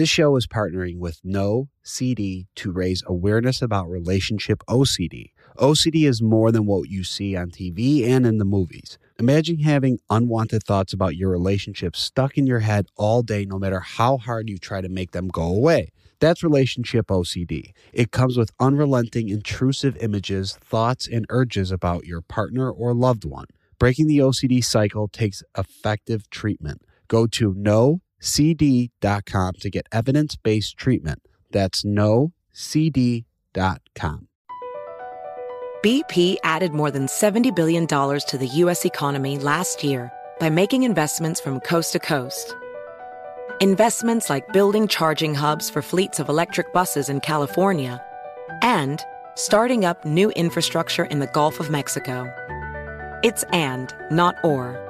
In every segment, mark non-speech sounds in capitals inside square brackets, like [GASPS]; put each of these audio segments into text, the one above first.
This show is partnering with No CD to raise awareness about relationship OCD. OCD is more than what you see on TV and in the movies. Imagine having unwanted thoughts about your relationship stuck in your head all day, no matter how hard you try to make them go away. That's relationship OCD. It comes with unrelenting, intrusive images, thoughts, and urges about your partner or loved one. Breaking the OCD cycle takes effective treatment. Go to nocd.com to get evidence based treatment. That's nocd.com. BP added more than $70 billion to the U.S. economy last year by making investments from coast to coast. Investments like building charging hubs for fleets of electric buses in California and starting up new infrastructure in the Gulf of Mexico. It's and, not or.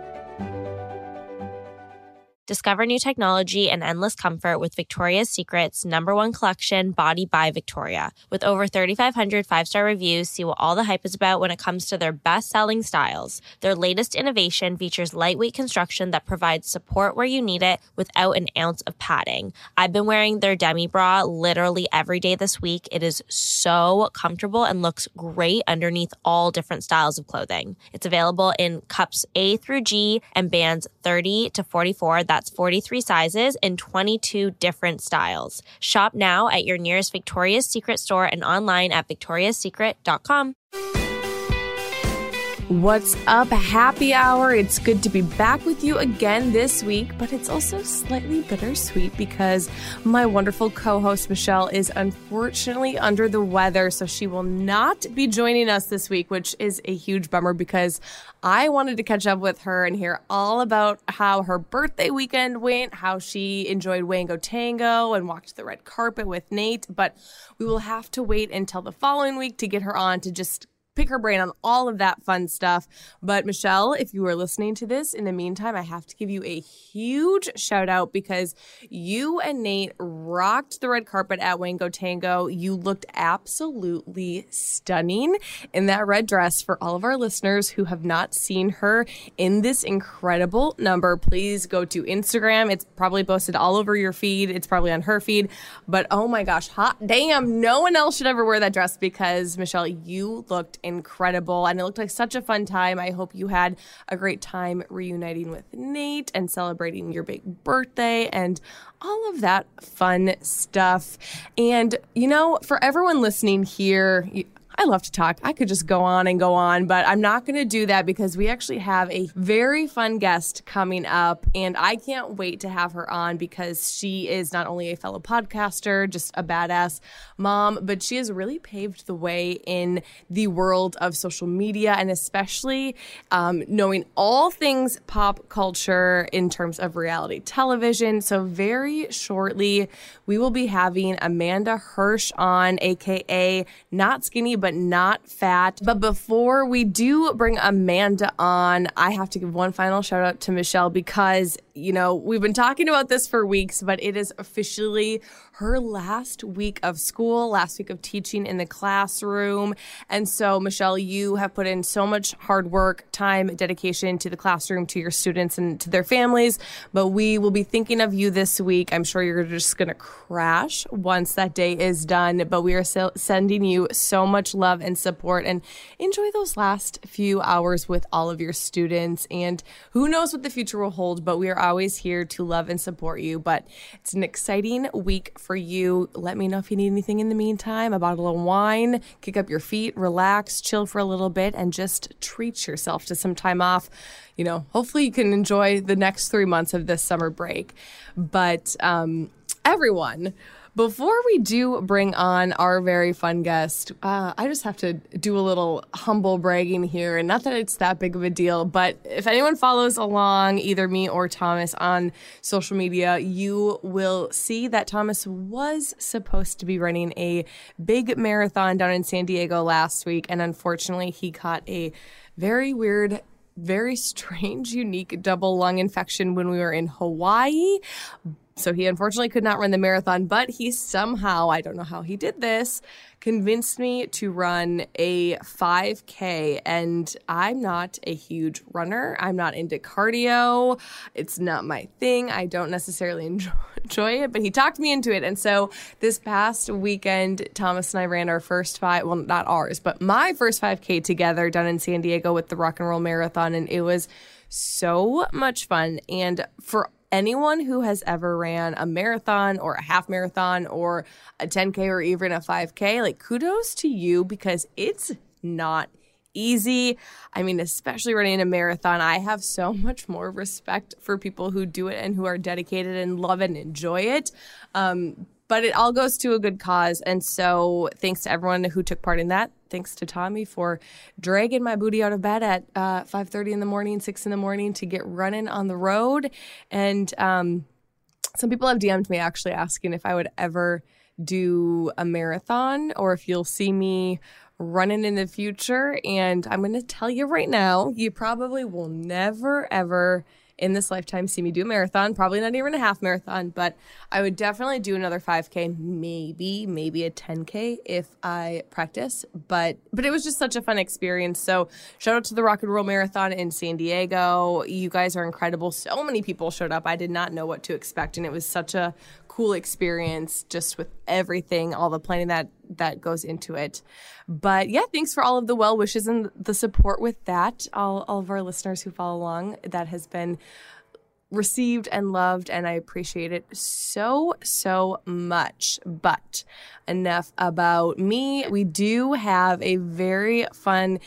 Discover new technology and endless comfort with Victoria's Secret's number one collection, Body by Victoria. With over 3,500 five star reviews, see what all the hype is about when it comes to their best selling styles. Their latest innovation features lightweight construction that provides support where you need it without an ounce of padding. I've been wearing their demi bra literally every day this week. It is so comfortable and looks great underneath all different styles of clothing. It's available in cups A through G and bands 30 to 44. That's 43 sizes in 22 different styles. Shop now at your nearest Victoria's Secret store and online at victoriassecret.com. What's up, happy hour? It's good to be back with you again this week, but it's also slightly bittersweet because my wonderful co host Michelle is unfortunately under the weather, so she will not be joining us this week, which is a huge bummer because I wanted to catch up with her and hear all about how her birthday weekend went, how she enjoyed Wango Tango and walked the red carpet with Nate, but we will have to wait until the following week to get her on to just pick her brain on all of that fun stuff. But Michelle, if you are listening to this in the meantime, I have to give you a huge shout out because you and Nate rocked the red carpet at Wango Tango. You looked absolutely stunning in that red dress. For all of our listeners who have not seen her in this incredible number, please go to Instagram. It's probably posted all over your feed. It's probably on her feed. But oh my gosh, hot damn, no one else should ever wear that dress because Michelle, you looked incredible and it looked like such a fun time. I hope you had a great time reuniting with Nate and celebrating your big birthday and all of that fun stuff. And, you know, for everyone listening here, I love to talk. I could just go on and go on, but I'm not going to do that because we actually have a very fun guest coming up, and I can't wait to have her on because she is not only a fellow podcaster, just a badass mom, but she has really paved the way in the world of social media and especially um, knowing all things pop culture in terms of reality television. So, very shortly, we will be having Amanda Hirsch on, aka Not Skinny, but not fat. But before we do bring Amanda on, I have to give one final shout out to Michelle because, you know, we've been talking about this for weeks, but it is officially her last week of school, last week of teaching in the classroom. And so, Michelle, you have put in so much hard work, time, dedication to the classroom, to your students, and to their families. But we will be thinking of you this week. I'm sure you're just going to crash once that day is done. But we are sending you so much love and support and enjoy those last few hours with all of your students. And who knows what the future will hold, but we are always here to love and support you. But it's an exciting week for for you. Let me know if you need anything in the meantime. A bottle of wine, kick up your feet, relax, chill for a little bit, and just treat yourself to some time off. You know, hopefully you can enjoy the next three months of this summer break. But um, everyone, before we do bring on our very fun guest, uh, I just have to do a little humble bragging here. And not that it's that big of a deal, but if anyone follows along, either me or Thomas on social media, you will see that Thomas was supposed to be running a big marathon down in San Diego last week. And unfortunately, he caught a very weird very [LAUGHS] strange, unique double lung infection when we were in Hawaii So he unfortunately could not run the marathon, but he somehow, I don't know how he did this, convinced me to run a 5K. And I'm not a huge runner. I'm not into cardio. It's not my thing. I don't necessarily [LAUGHS] enjoy, it, but he talked me into it. And so this past weekend, Thomas and I ran our first five, well, not ours, but my first 5K together done in San Diego with the Rock and Roll Marathon. And it was so much fun. And for anyone who has ever ran a marathon or a half marathon or a 10K or even a 5K, like kudos to you because it's not easy. I mean, especially running a marathon, I have so [LAUGHS] much more respect for people who do it and who are dedicated and love and enjoy it. Um, but it all goes to a good cause. And so thanks to everyone who took part in that. Thanks to Tommy for dragging my booty out of bed at uh, 5.30 in the morning, 6 in the morning to get running on the road. And um, some people have DM'd me actually asking if I would ever do a marathon or if you'll see me running in the future. And I'm going to tell you right now, you probably will never, ever – in this lifetime see me do a marathon, probably not even a half marathon, but I would definitely do another 5K, maybe, maybe a 10K if I practice. But but it was just such a fun experience. So shout out to the Rock and Roll Marathon in San Diego. You guys are incredible. So many people showed up. I did not know what to expect, and it was such a cool experience just with everything, all the planning that that goes into it. But yeah, thanks for all of the well wishes and the support with that. All all of our listeners who follow along, that has been received and loved, and I appreciate it so, so much. But enough about me. We do have a very fun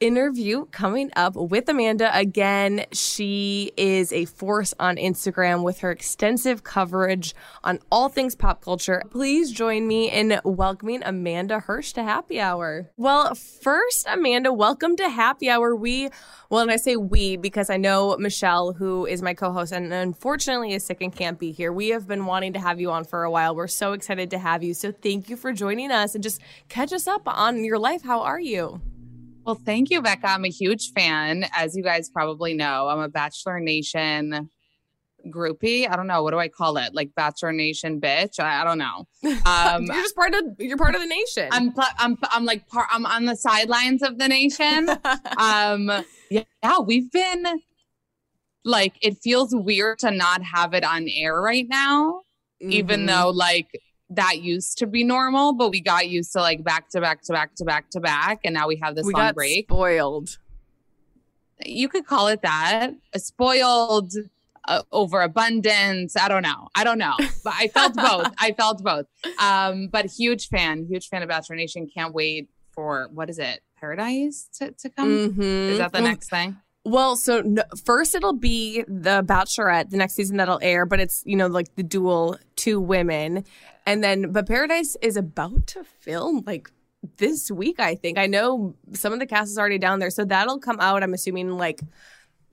interview coming up with Amanda. Again, she is a force on Instagram with her extensive coverage on all things pop culture. Please join me in welcoming Amanda Hirsch to Happy Hour. Well, first, Amanda, welcome to Happy Hour. We, well, and I say we because I know Michelle, who is my co host and unfortunately is sick and can't be here. We have been wanting to have you on for a while. We're so excited to have you. So thank you for joining us and just catch us up on your life. How are you? Well, thank you, Becca. I'm a huge fan. As you guys probably know, I'm a Bachelor Nation groupie. I don't know. What do I call it? Like Bachelor Nation bitch? I, I don't know. [LAUGHS] Um, you're just part of, you're part of the nation. I'm, I'm, I'm like part, I'm on the sidelines of the nation. [LAUGHS] um, yeah, yeah, we've been like, it feels weird to not have it on air right now, mm-hmm. even though like that used to be normal, but we got used to like back to back to back to back to back, and now we have this we long break. Spoiled. You could call it that. A spoiled uh, overabundance. I don't know. I don't know. But I felt [LAUGHS] both. I felt both. Um, but huge fan, huge fan of Bachelor Nation. Can't wait for what is it? Paradise to, to come. Mm-hmm. Is that the well, next thing? Well, so no, first it'll be the Bachelorette, the next season that'll air, but it's you know like the dual two women, and then, but Paradise is about to film like this week, I think. I know some of the cast is already down there. So that'll come out, I'm assuming like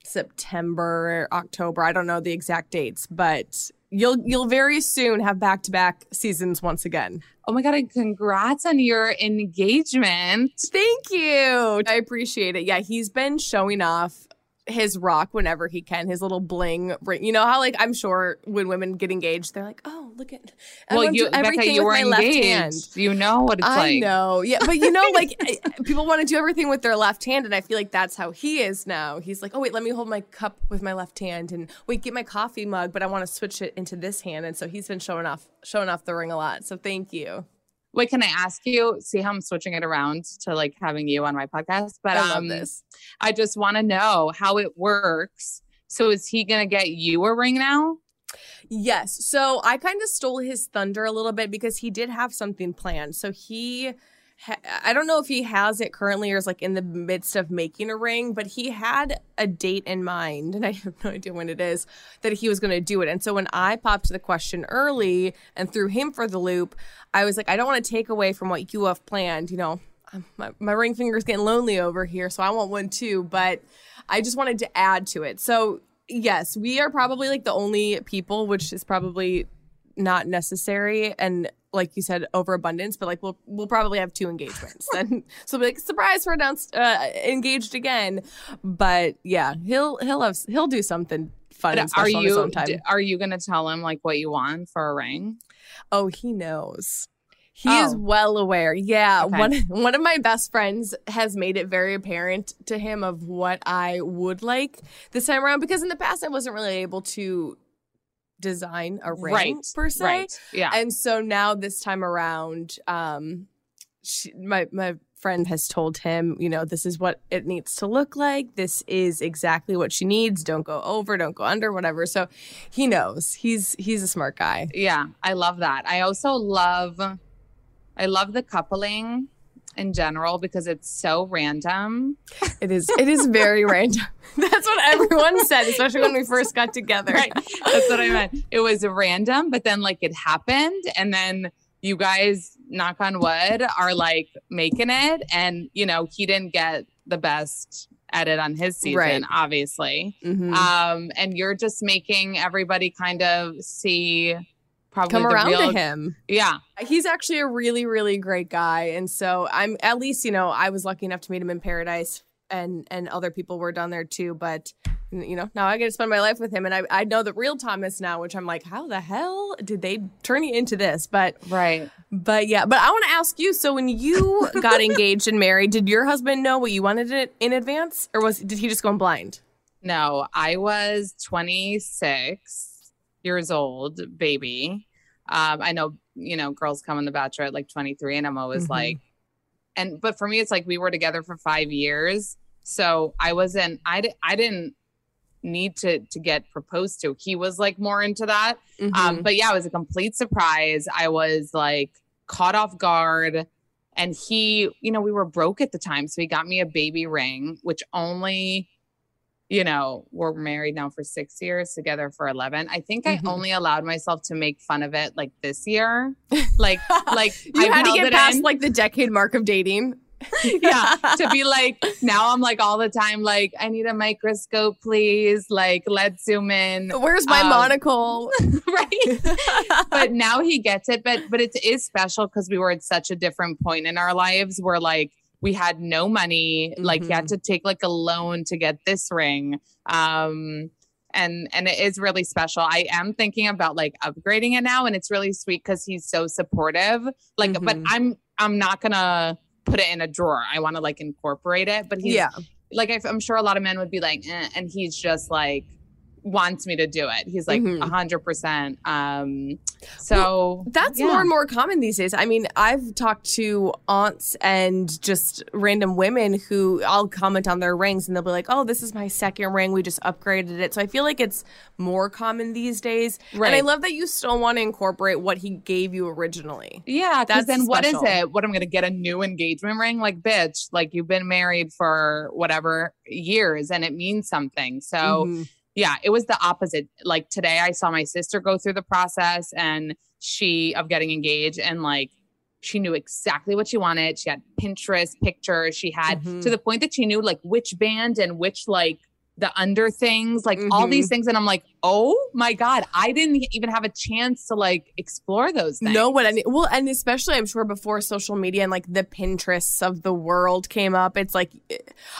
September, or October. I don't know the exact dates, but you'll you'll very soon have back to back seasons once again. Oh my god, and congrats on your engagement. Thank you. I appreciate it. Yeah, he's been showing off his rock whenever he can, his little bling ring. You know how like I'm sure when women get engaged, they're like, "Oh, look at I well, you everything Becca, you with my engaged. left hand." You know what it's I like. I know, yeah, but you know, like [LAUGHS] people want to do everything with their left hand, and I feel like that's how he is now. He's like, "Oh wait, let me hold my cup with my left hand, and wait, get my coffee mug, but I want to switch it into this hand." And so he's been showing off showing off the ring a lot. So thank you. Wait, can I ask you? See how I'm switching it around to like having you on my podcast? But I um, this. I just want to know how it works. So is he gonna get you a ring now? Yes. So I kind of stole his thunder a little bit because he did have something planned. So he I don't know if he has it currently or is like in the midst of making a ring, but he had a date in mind, and I have no idea when it is that he was going to do it. And so when I popped the question early and threw him for the loop, I was like, I don't want to take away from what you have planned. You know, um, my, my ring finger's getting lonely over here, so I want one too. But I just wanted to add to it. So yes, we are probably like the only people, which is probably not necessary and like you said overabundance but like we'll we'll probably have two engagements then [LAUGHS] [LAUGHS] so we'll be like surprise we're announced uh, engaged again but yeah he'll he'll have he'll do something fun and are you own time. d- are you gonna tell him like what you want for a ring? Oh, he knows. He is Oh. well aware. Yeah, Okay. one one of my best friends has made it very apparent to him of what I would like this time around because in the past I wasn't really able to design a ring right. per se. Right. Yeah. And so now this time around, um, she, my my friend has told him, you know, this is what it needs to look like. This is exactly what she needs. Don't go over, don't go under, whatever. So he knows. He's he's a smart guy. Yeah, I love that. I also love I love the coupling in general because it's so random. It is it is very [LAUGHS] random. [LAUGHS] That's what everyone said, especially when we first got together. Right. That's what I meant. It was random, but then like it happened and then you guys knock on wood are like making it and you know, he didn't get the best edit on his season Right. obviously. Mhm. Um and you're just making everybody kind of see probably Come the around real, to him. Yeah. He's actually a really, really great guy. And so I'm at least, you know, I was lucky enough to meet him in paradise and and other people were down there too. But you know, now I get to spend my life with him and I, I know the real Thomas now, which I'm like, how the hell did they turn you into this? But Right. but yeah, but I want to ask you, so when you [LAUGHS] got engaged and married, did your husband know what you wanted it in advance? Or was did he just go in blind? No, I was 26 years old, baby. Um, I know, you know, girls come on the bachelor at like 23, and I'm always Mhm. like, and but for me, it's like we were together for five years, so I wasn't, I, di- I didn't need to to get proposed to. He was like more into that, um, Mhm. but yeah, it was a complete surprise. I was like caught off guard. And he, you know, we were broke at the time. So he got me a baby ring, which only, you know, we're married now for six years, together for 11. I think Mhm. I only allowed myself to make fun of it like this year. [LAUGHS] Like, like you I've had to get past in. like the decade mark of dating. [LAUGHS] yeah, to be [LAUGHS] like, now I'm like all the time, like, I need a microscope, please. Like, let's zoom in. Where's my Um, monocle? right. but now he gets it but but it is special because we were at such a different point in our lives where like we had no money. Like he had to take like a loan to get this ring. Um and and it is really special. I am thinking about like upgrading it now and it's really sweet because he's so supportive. Like but Mhm. i'm i'm not gonna put it in a drawer. I want to like incorporate it but he's yeah. like I, i'm sure a lot of men would be like eh, and he's just like wants me to do it he's like a Mhm. 100% um so That's yeah. more and more common these days. I mean, I've talked to aunts and just random women who I'll comment on their rings and they'll be like, oh, this is my second ring. We just upgraded it. So I feel like it's more common these days. right And I love that you still want to incorporate what he gave you originally. yeah because That's then what is special. it what i'm gonna get a new engagement ring like bitch like you've been married for whatever years and it means something so Mhm. Yeah it was the opposite. Like today i saw my sister go through the process and she of getting engaged and like she knew exactly what she wanted. She had pinterest pictures. She had Mhm. to the point that she knew like which band and which like the under things like all Mhm. these things and i'm like oh my god i didn't even have a chance to like explore those things know what I mean. Well, and especially I'm sure before social media and like the Pinterests of the world came up, it's like,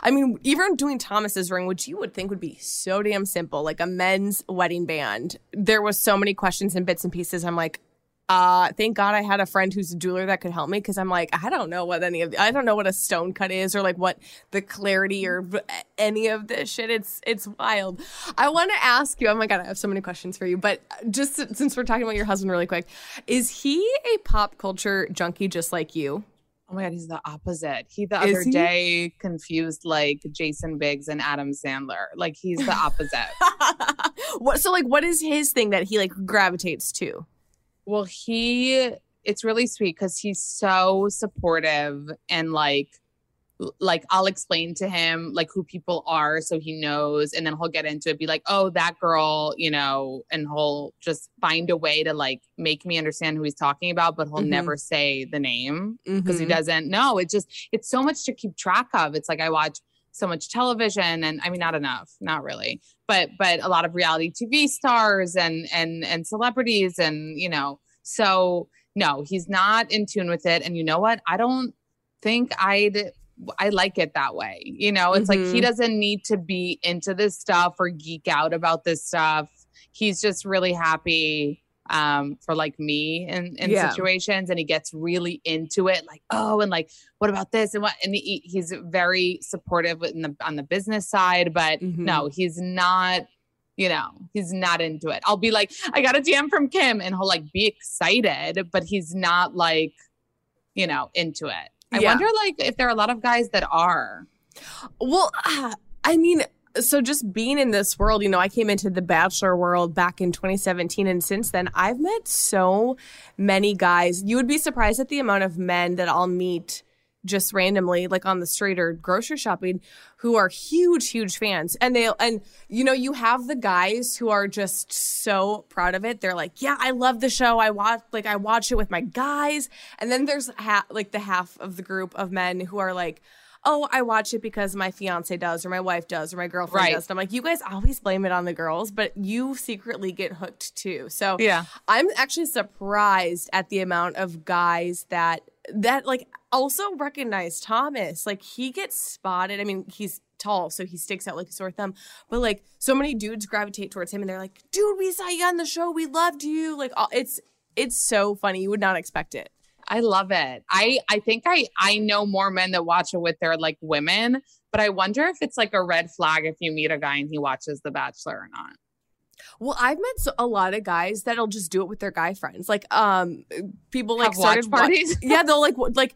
I mean, even doing Thomas's ring, which you would think would be so damn simple, like a men's wedding band. There was so many questions and bits and pieces. I'm like, uh, thank God I had a friend who's a jeweler that could help me because I'm like, I don't know what any of the, I don't know what a stone cut is or like what the clarity or any of this shit. It's it's wild. I want to ask you. Oh my god, I have so many questions for you. But just since we're talking about your husband really quick, is he a pop culture junkie just like you? oh my god he's the opposite he the Is other he? day confused like jason biggs and adam sandler like he's the [LAUGHS] opposite what? So like, what is his thing that he like gravitates to? Well, he it's really sweet because he's so supportive and like like I'll explain to him like who people are so he knows and then he'll get into it be like oh that girl you know and he'll just find a way to like make me understand who he's talking about but he'll Mhm. never say the name because he Mhm. doesn't know it's just it's so much to keep track of it's like I watch so much television and I mean not enough not really but but a lot of reality TV stars and and and celebrities and you know so no he's not in tune with it and you know what I don't think I'd I like it that way. You know, it's mm-hmm. like he mm-hmm. doesn't need to be into this stuff or geek out about this stuff. He's just really happy um for like me in, in yeah. situations and he gets really into it like oh and like what about this and what and he, he's very supportive in the on the business side but mm-hmm. no he's not you know he's not into it i'll be like i got a dm from kim and he'll like be excited but he's not like you know into it I yeah. wonder like if there are a lot of guys that are. Well, uh, I mean, so just being in this world, you know, I came into the bachelor world back in 2017 and since then I've met so many guys. You would be surprised at the amount of men that I'll meet just randomly like on the street or grocery shopping who are huge huge fans. And they and you know you have the guys who are just so proud of it. They're like yeah i love the show. I watch like i watch it with my guys. And then there's ha- like the half of the group of men who are like oh, I watch it because my fiance does, or my wife does, or my girlfriend right. does. And I'm like, you guys always blame it on the girls, but you secretly get hooked too. So yeah, I'm actually surprised at the amount of guys that that like also recognize Thomas. Like he gets spotted. I mean, he's tall, so he sticks out like a sore thumb. But like so many dudes gravitate towards him and they're like, dude, we saw you on the show. We loved you. Like it's it's so funny. You would not expect it. I love it. I I think I I know more men that watch it with their like women, but I wonder if it's like a red flag if you meet a guy and he watches The Bachelor or not. Well, I've met a lot of guys that'll just do it with their guy friends. Like, um, people like Have started parties. [LAUGHS] yeah, they'll like like.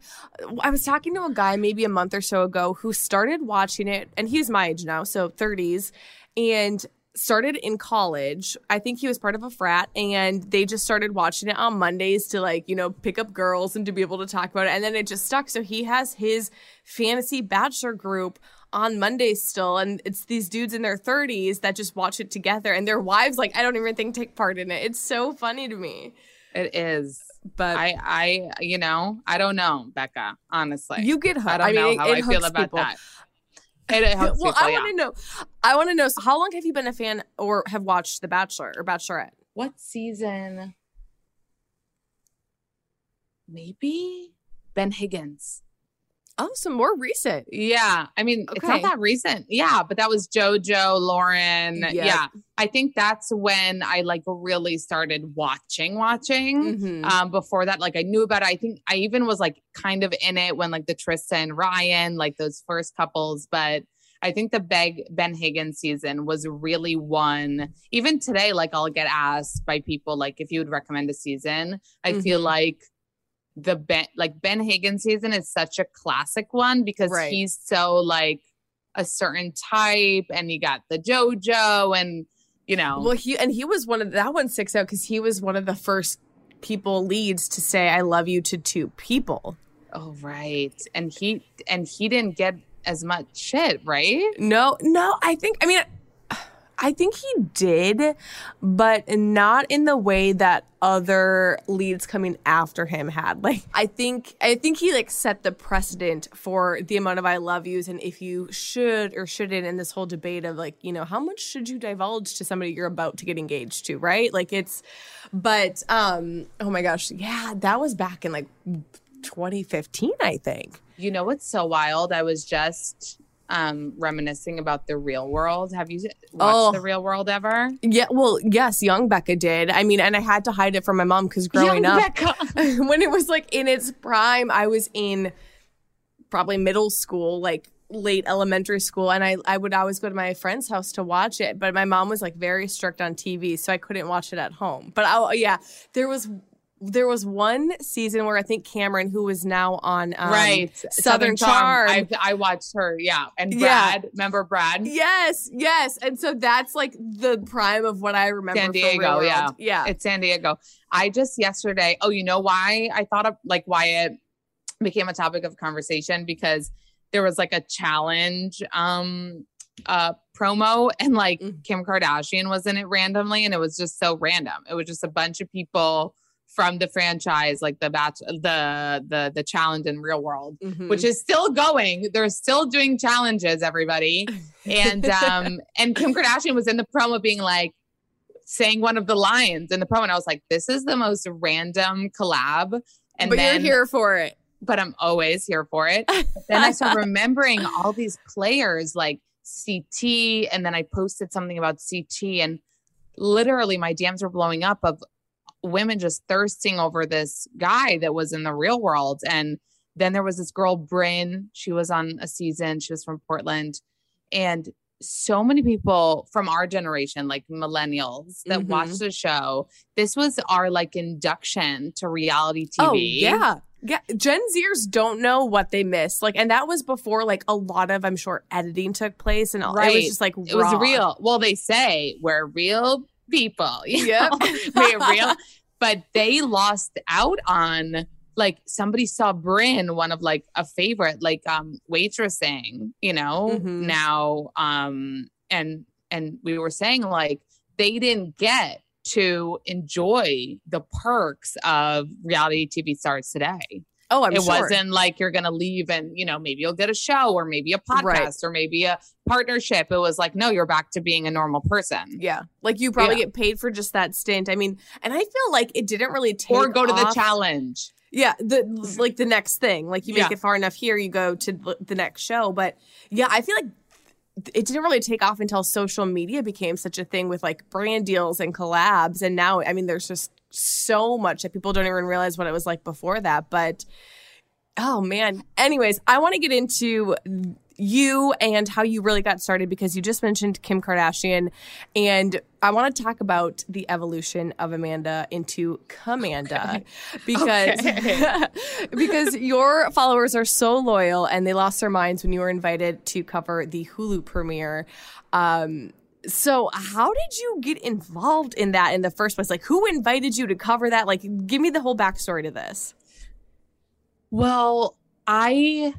I was talking to a guy maybe a month or so ago who started watching it, and he's my age now, so thirties, and started in college. I think he was part of a frat and they just started watching it on Mondays to like, you know, pick up girls and to be able to talk about it. And then it just stuck. So he has his fantasy bachelor group on Mondays still, and it's these dudes in their 30s that just watch it together, and their wives, like, I don't even think take part in it. It's so funny to me. It is. But I, I, you know, I don't know, Becca. Honestly, you get hooked. I don't I mean, know how I feel about people. that. It, it well, people, I want to know. I want to know. So how long have you been a fan or have watched The Bachelor or Bachelorette? What season? Maybe Ben Higgins. Oh, some more recent. Yeah. I mean, okay. it's not that recent. Yeah, but that was JoJo, Lauren. Yep. Yeah. I think that's when I like really started watching, watching. Mm-hmm. Um, before that, like I knew about it. I think I even was like kind of in it when like the Trista Ryan, like those first couples, but I think the Beg Ben Higgins season was really one. Even today, like I'll get asked by people like if you would recommend a season. I mm-hmm. feel like the Ben like Ben Higgins season is such a classic one because right. he's so like a certain type and you got the JoJo and you know. Well, he and he was one of that one sticks out because he was one of the first people leads to say I love you to two people. Oh right. And he and he didn't get as much shit, right? No, no, I think I mean I think he did, but not in the way that other leads coming after him had. [LAUGHS] Like I think I think he like set the precedent for the amount of I love yous and if you should or shouldn't in this whole debate of like, you know, how much should you divulge to somebody you're about to get engaged to, right? Like it's but um oh my gosh, yeah, that was back in like 2015, I think. You know what's so wild? I was just um, reminiscing about the real world. Have you watched oh. the real world ever? Yeah, well, yes, young Becca did. I mean, and I had to hide it from my mom because growing young up, [LAUGHS] when it was like in its prime, I was in probably middle school, like late elementary school and I, I would always go to my friend's house to watch it but my mom was like very strict on tv so i couldn't watch it at home but I, yeah there was there was one season where I think Cameran, who was now on um, right Southern, Southern Charm, Charm. I, I, watched her, yeah, and Brad, yeah. remember Brad? Yes, yes, and so that's like the prime of what I remember. San Diego, yeah, yeah, it's San Diego. I just yesterday. Oh, you know why I thought of like why it became a topic of conversation because there was like a challenge um uh promo and like mm. Kim Kardashian was in it randomly and it was just so random. It was just a bunch of people from the franchise, like the batch, the the the challenge in real world, mm-hmm. which is still going. They're still doing challenges, everybody. And [LAUGHS] um and Kim Kardashian was in the promo being like saying one of the lines in the promo, and I was like, this is the most random collab. And but then, you're here for it. but I'm always here for it. then I started [LAUGHS] remembering all these players like CT, and then I posted something about CT, and literally my DMs were blowing up of women just thirsting over this guy that was in the real world. And then there was this girl, Bryn. She was on a season. She was from Portland, and so many people from our generation, like millennials that Mhm. watched the show. This was our like induction to reality TV. Oh yeah. Yeah, Gen Zers don't know what they missed. Like, and that was before like a lot of, I'm sure, editing took place, and all. it was just like It was real. Well, they say we're real people. [LAUGHS] you Yep. know? we're real. But they lost out on like somebody saw Bryn, one of like a favorite, like um waitressing, you know, Mhm. now um and and we were saying like they didn't get to enjoy the perks of reality TV stars today Oh, I'm it sure. wasn't like you're gonna leave and you know maybe you'll get a show or maybe a podcast Right. or maybe a partnership it was like no you're back to being a normal person Yeah, like you probably Yeah. get paid for just that stint. I mean, and I feel like it didn't really take or go to the challenge Yeah, the mm. like the next thing. Like you make Yeah. it far enough here, you go to the next show. But yeah, I feel like it didn't really take off until social media became such a thing with like brand deals and collabs. And now, I mean, there's just so much that people don't even realize what it was like before that. But oh man. Anyways, I want to get into you and how you really got started because you just mentioned Kim Kardashian and I want to talk about the evolution of Amanda into Kamanda [LAUGHS] because [LAUGHS] because your followers are so loyal and they lost their minds when you were invited to cover the Hulu premiere. Um, so how did you get involved in that in the first place? Like who invited you to cover that? Like give me the whole backstory to this. well i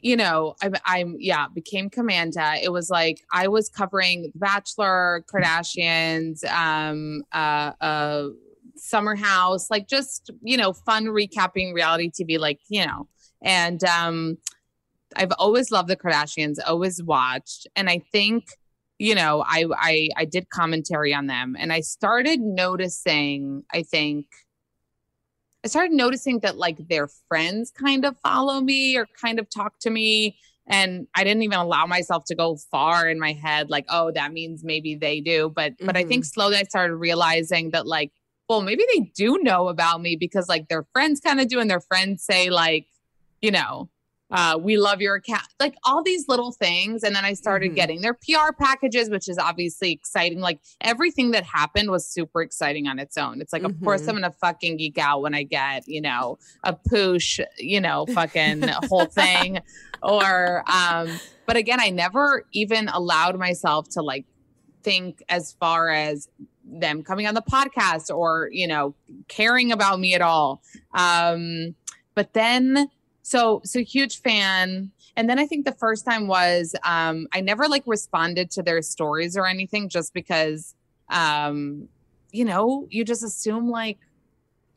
you know i'm, I'm yeah became kamanda it was like i was covering bachelor kardashians um uh uh summer house like just you know fun recapping reality tv like you know and um i've always loved the kardashians always watched and i think you know i i i did commentary on them and i started noticing i think I started noticing that like their friends kind of follow me or kind of talk to me. And I didn't even allow myself to go far in my head, like, oh, that means maybe they do. But but I think mm-hmm. slowly I started realizing that like, well, maybe they do know about me because like their friends kind of do, and their friends say, like, you know, uh, we love your account, like all these little things. And then I started Mhm. getting their PR packages, which is obviously exciting. Like everything that happened was super exciting on its own. It's like, of course, Mhm. I'm gonna fucking geek out when I get, you know, a poosh, you know, fucking whole thing. [LAUGHS] Or, um, but again, I never even allowed myself to like think as far as them coming on the podcast or, you know, caring about me at all. Um, but then so so huge fan and then i think the first time was um i never like responded to their stories or anything just because um you know you just assume like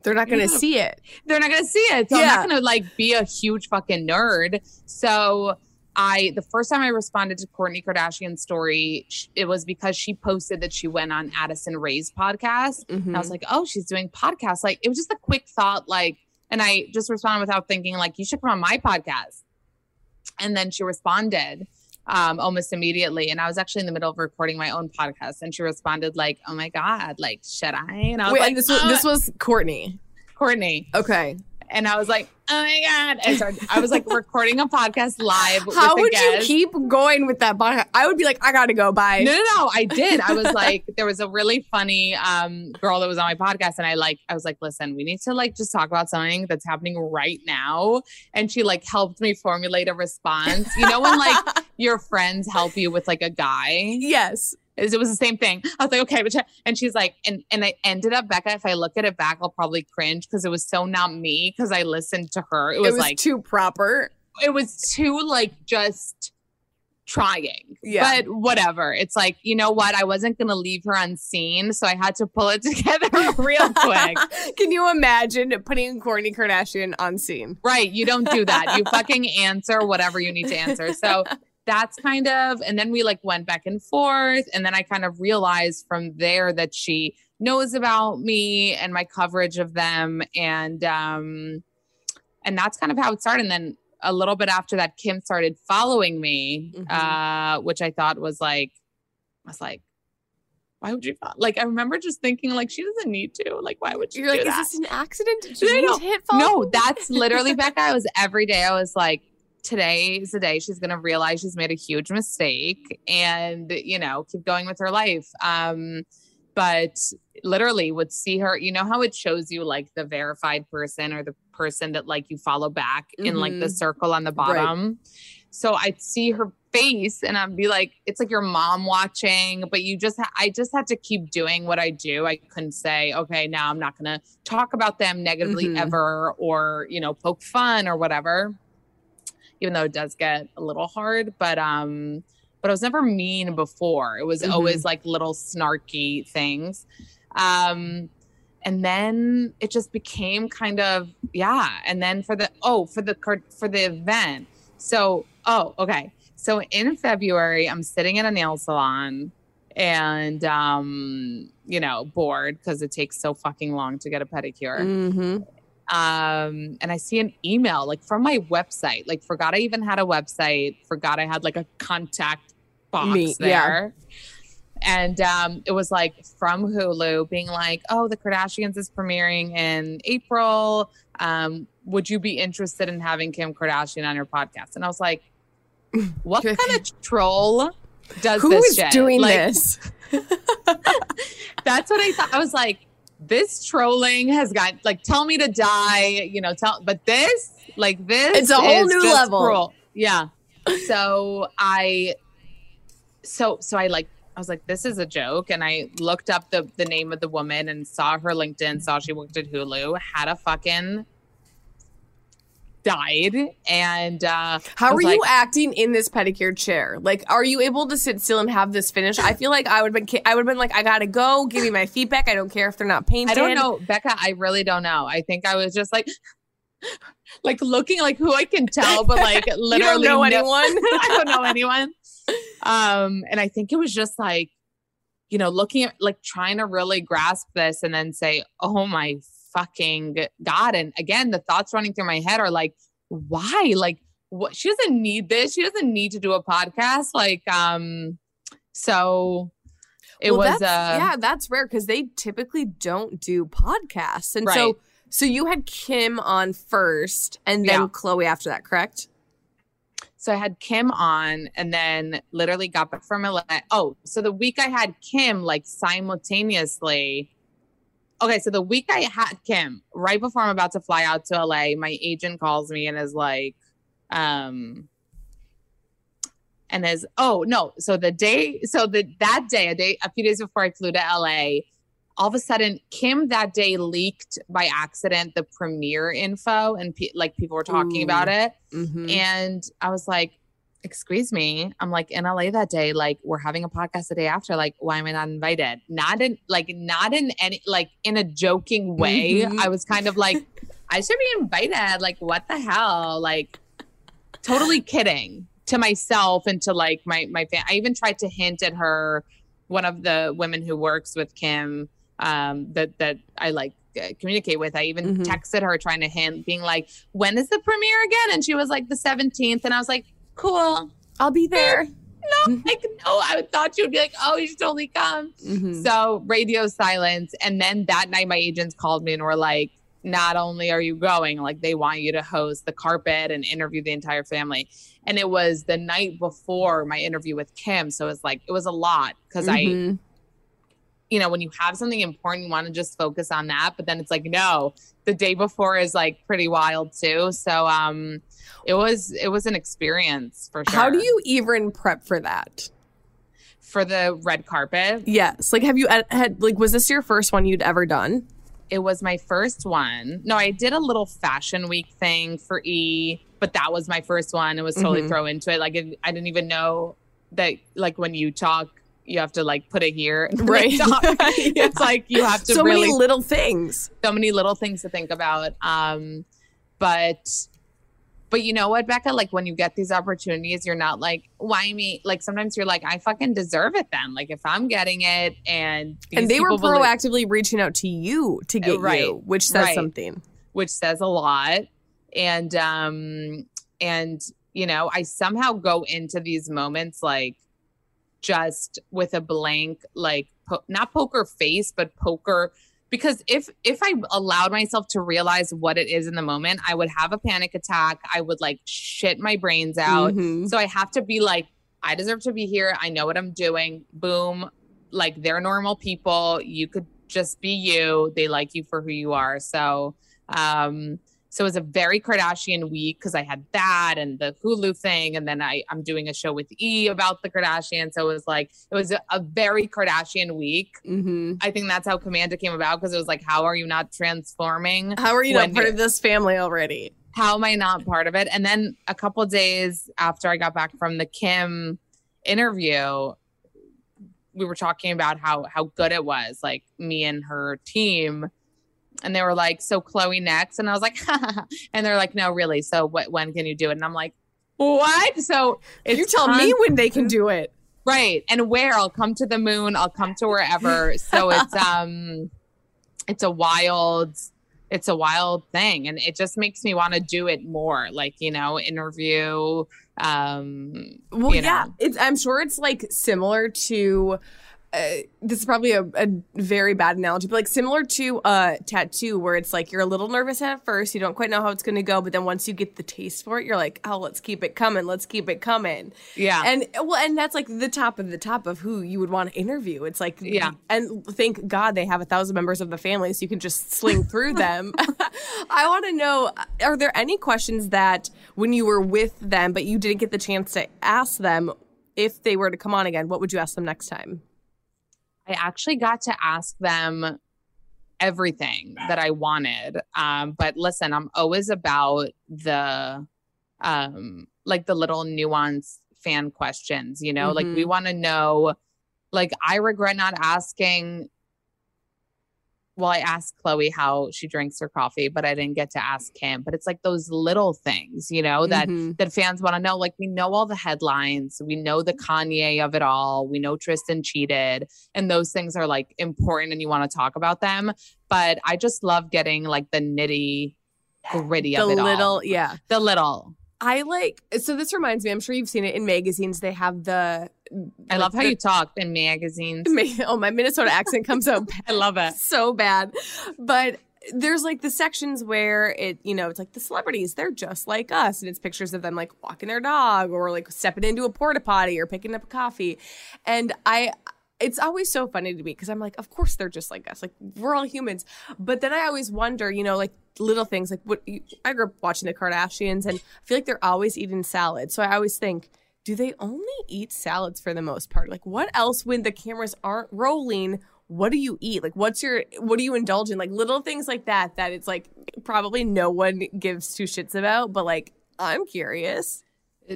They're not going to Yeah. see it. they're not gonna see it so i'm not gonna like be a huge fucking nerd so I the first time I responded to Kourtney Kardashian's story, it was because she posted that she went on Addison Rae's podcast, and I was like, oh, she's doing podcasts. Like it was just a quick thought, like, and I just responded without thinking, like, you should come on my podcast. And then she responded um, almost immediately. And I was actually in the middle of recording my own podcast, and she responded like, oh my god, like, should I? And I was Wait, like, and this was "Uh, this was Kourtney. Kourtney. Okay. And I was like, oh my god! I started. I was like recording a podcast live. How would you keep going with that? Podcast? I would be like, I gotta go. Bye. No, no, no. I did. I was [LAUGHS] like, there was a really funny um girl that was on my podcast, and I like, I was like, listen, we need to like just talk about something that's happening right now. And she like helped me formulate a response. You know, when like [LAUGHS] your friends help you with like a guy, Yes. It was the same thing. I was like, okay, but and she's like, and and I ended up, Becca. If I look at it back, I'll probably cringe because it was so not me because I listened to her. It It was, was, like too proper. it was too like just trying. Yeah. But whatever. It's like, you know what? I wasn't gonna leave her unseen, so I had to pull it [LAUGHS] together real quick. [LAUGHS] Can you imagine putting Kourtney Kardashian on seen? right. You don't do that. You fucking answer whatever you need to answer. So that's kind of and then we like went back and forth. And then I kind of realized from there that she knows about me and my coverage of them. And um and that's kind of how it started. And then a little bit after that, Kim started following me, Mhm. uh, which I thought was like, I was like, why would you? Like, I remember just thinking, like, she doesn't need to. Like, why would she? You're like, do is that? this an accident? Did you hit follow? No, that's literally Becca. I was every day. I was like, today is the day she's gonna realize she's made a huge mistake and you know keep going with her life. Um, but literally would see her. You know how it shows you like the verified person or the person that like you follow back in like the Mhm. circle on the bottom. So I'd see her face and I'd be like, it's like your mom watching, but you just, ha- I just had to keep doing what I do. I couldn't say, okay, now I'm not going to talk about them negatively Mhm. ever or, you know, poke fun or whatever. Even though it does get a little hard, but, um, but I was never mean before. It was Mhm. always like little snarky things. Um, and then it just became kind of yeah and then for the oh for the for the event so oh okay so in february i'm sitting in a nail salon and um you know bored because it takes so fucking long to get a pedicure Mm-hmm. Um and i see an email like from my website like forgot i even had a website forgot i had like a contact box Me- there yeah. and um it was like from hulu being like oh the kardashians is premiering in april um would you be interested in having kim kardashian on your podcast and i was like [LAUGHS] what kind of troll does Who this is shit? doing Like, this? [LAUGHS] that's what I thought. I was like, this trolling has got like, tell me to die, you know, tell, but this, like this, It's a whole new level. cruel. Yeah. [LAUGHS] So I, so, so I like, I was like, this is a joke. And I looked up the, the name of the woman and saw her LinkedIn, saw she worked at Hulu, had a fucking died. And, uh, How are was you acting in this pedicure chair? Like, are you able to sit still and have this finish? I feel like I would have been. I would have been like, I gotta go. Give me my feedback. I don't care if they're not painted. I don't know, Becca. I really don't know. I think I was just like, [LAUGHS] like looking like who I can tell, but like [LAUGHS] literally don't know no- [LAUGHS] anyone. I don't know anyone. Um, and I think it was just like, you know, looking at like trying to really grasp this and then say, oh my fucking God. And again, the thoughts running through my head are like, why? Like, what? She doesn't need this. She doesn't need to do a podcast. Like, um, so it Well, was, uh, yeah, that's rare because they typically don't do podcasts, and Right. so so you had Kim on first, and then Yeah. Khloé after that, correct? So I had Kim on and then literally got back from LA. Oh, so the week I had Kim, like simultaneously. Okay, so the week I had Kim, right before I'm about to fly out to LA, my agent calls me and is like, um, and is oh no, so the day, so the that day, a day, a few days before I flew to LA, all of a sudden Kim that day leaked by accident the premiere info and pe- like people were talking Ooh. about it. Mm-hmm. And I was like, excuse me. I'm like in LA that day, like we're having a podcast the day after. Like, why am I not invited? Not in like not in any like in a joking way. Mhm. I was kind of like, I should be invited. Like, what the hell? Like totally kidding to myself and to like my my fan. I even tried to hint at her, one of the women who works with Kim, um, that that I like uh, communicate with. I even Mhm. texted her trying to hint, being like, "When is the premiere again?" And she was like, "The 17th." And I was like, "Cool." I'll be there. No, [LAUGHS] Like, no, I thought you'd be like, "Oh, you should totally come." Mhm. So radio silence. And then that night, my agents called me and were like, not only are you going, like they want you to host the carpet and interview the entire family. And it was the night before my interview with Kim. So it was like, it was a lot because I, Mhm. you know, when you have something important, you want to just focus on that. But then it's like, no, the day before is like pretty wild too. So, um, it was, it was an experience for sure. How do you even prep for that? for the red carpet? Yes, like have you had- had like was this your first one you'd ever done? it was my first one. No, I did a little fashion week thing for E, but that was my first one. It was totally Mhm. throw into it. Like it, I didn't even know that like when you talk, you have to like put it here. Right. [LAUGHS] Yeah. [LAUGHS] It's like you have to So really many little things. so many little things to think about. Um, but but you know what, Becca? Like when you get these opportunities, you're not like, why me? Like sometimes you're like, I fucking deserve it then. Like if I'm getting it and and they were people believe- proactively reaching out to you to get Right. you, which says Right. something. which says a lot. and um and you know i somehow go into these moments like just with a blank like po- not poker face but poker because if if i allowed myself to realize what it is in the moment i would have a panic attack. I would like shit my brains out. Mhm. so i have to be like i deserve to be here. I know what i'm doing. Boom. Like they're normal people. You could just be you. They like you for who you are. So um so it was a very Kardashian week because I had that and the Hulu thing, and then I I'm doing a show with E about the Kardashians. So it was like it was a, a very Kardashian week. Mhm. I think that's how Kamanda came about because it was like, how are you not transforming? How are you not part of this family already? How am I not part of it? And then a couple days after I got back from the Kim interview, we were talking about how how good it was, like me and her team. And they were like, "So Khloé next," and I was like, [LAUGHS] and they're like, "No, really. So what? When can you do it?" And I'm like, "What?" So you tell me when they can do it. right and where i'll come to the moon i'll come to wherever so it's [LAUGHS] um it's a wild it's a wild thing and it just makes me want to do it more like you know interview um Well, you yeah, it's, I'm sure it's like similar to. Uh, this is probably a, a very bad analogy, but like similar to a tattoo where it's like you're a little nervous at first, you don't quite know how it's going to go, but then once you get the taste for it, you're like, oh, let's keep it coming, let's keep it coming. yeah And well, and that's like the top of the top of who you would want to interview. It's like, Yeah. And thank God they have a thousand members of the family, so you can just sling through them. [LAUGHS] I want to know: Are there any questions that when you were with them, but you didn't get the chance to ask them, if they were to come on again, what would you ask them next time? I actually got to ask them everything that I wanted. Um, but listen, I'm always about the um like the little nuanced fan questions, you know, like we want to know like I regret not asking well, I asked Khloé how she drinks her coffee, but I didn't get to ask him. But it's like those little things, you know, that Mhm. that fans want to know. Like we know all the headlines, we know the Kanye of it all, we know Tristan cheated, and those things are like important, and you want to talk about them. But I just love getting like the nitty gritty of it all The little, all. yeah. The little. I like. So this reminds me. I'm sure you've seen it in magazines. They have the. I love how the- you talk in magazines. [LAUGHS] Oh, my Minnesota accent comes out [LAUGHS] I love it. so bad. But there's like the sections where it, you know, it's like the celebrities, they're just like us. And it's pictures of them like walking their dog or like stepping into a porta potty or picking up a coffee. And I, it's always so funny to me because I'm like, of course they're just like us. Like we're all humans. But then I always wonder, you know, like little things like what you, I grew up watching the Kardashians and I feel like they're always eating salad. So I always think, do they only eat salads for the most part? Like what else when the cameras aren't rolling? What do you eat? Like what's your what do you indulge in? Like little things like that that it's like probably no one gives two shits about, but like I'm curious.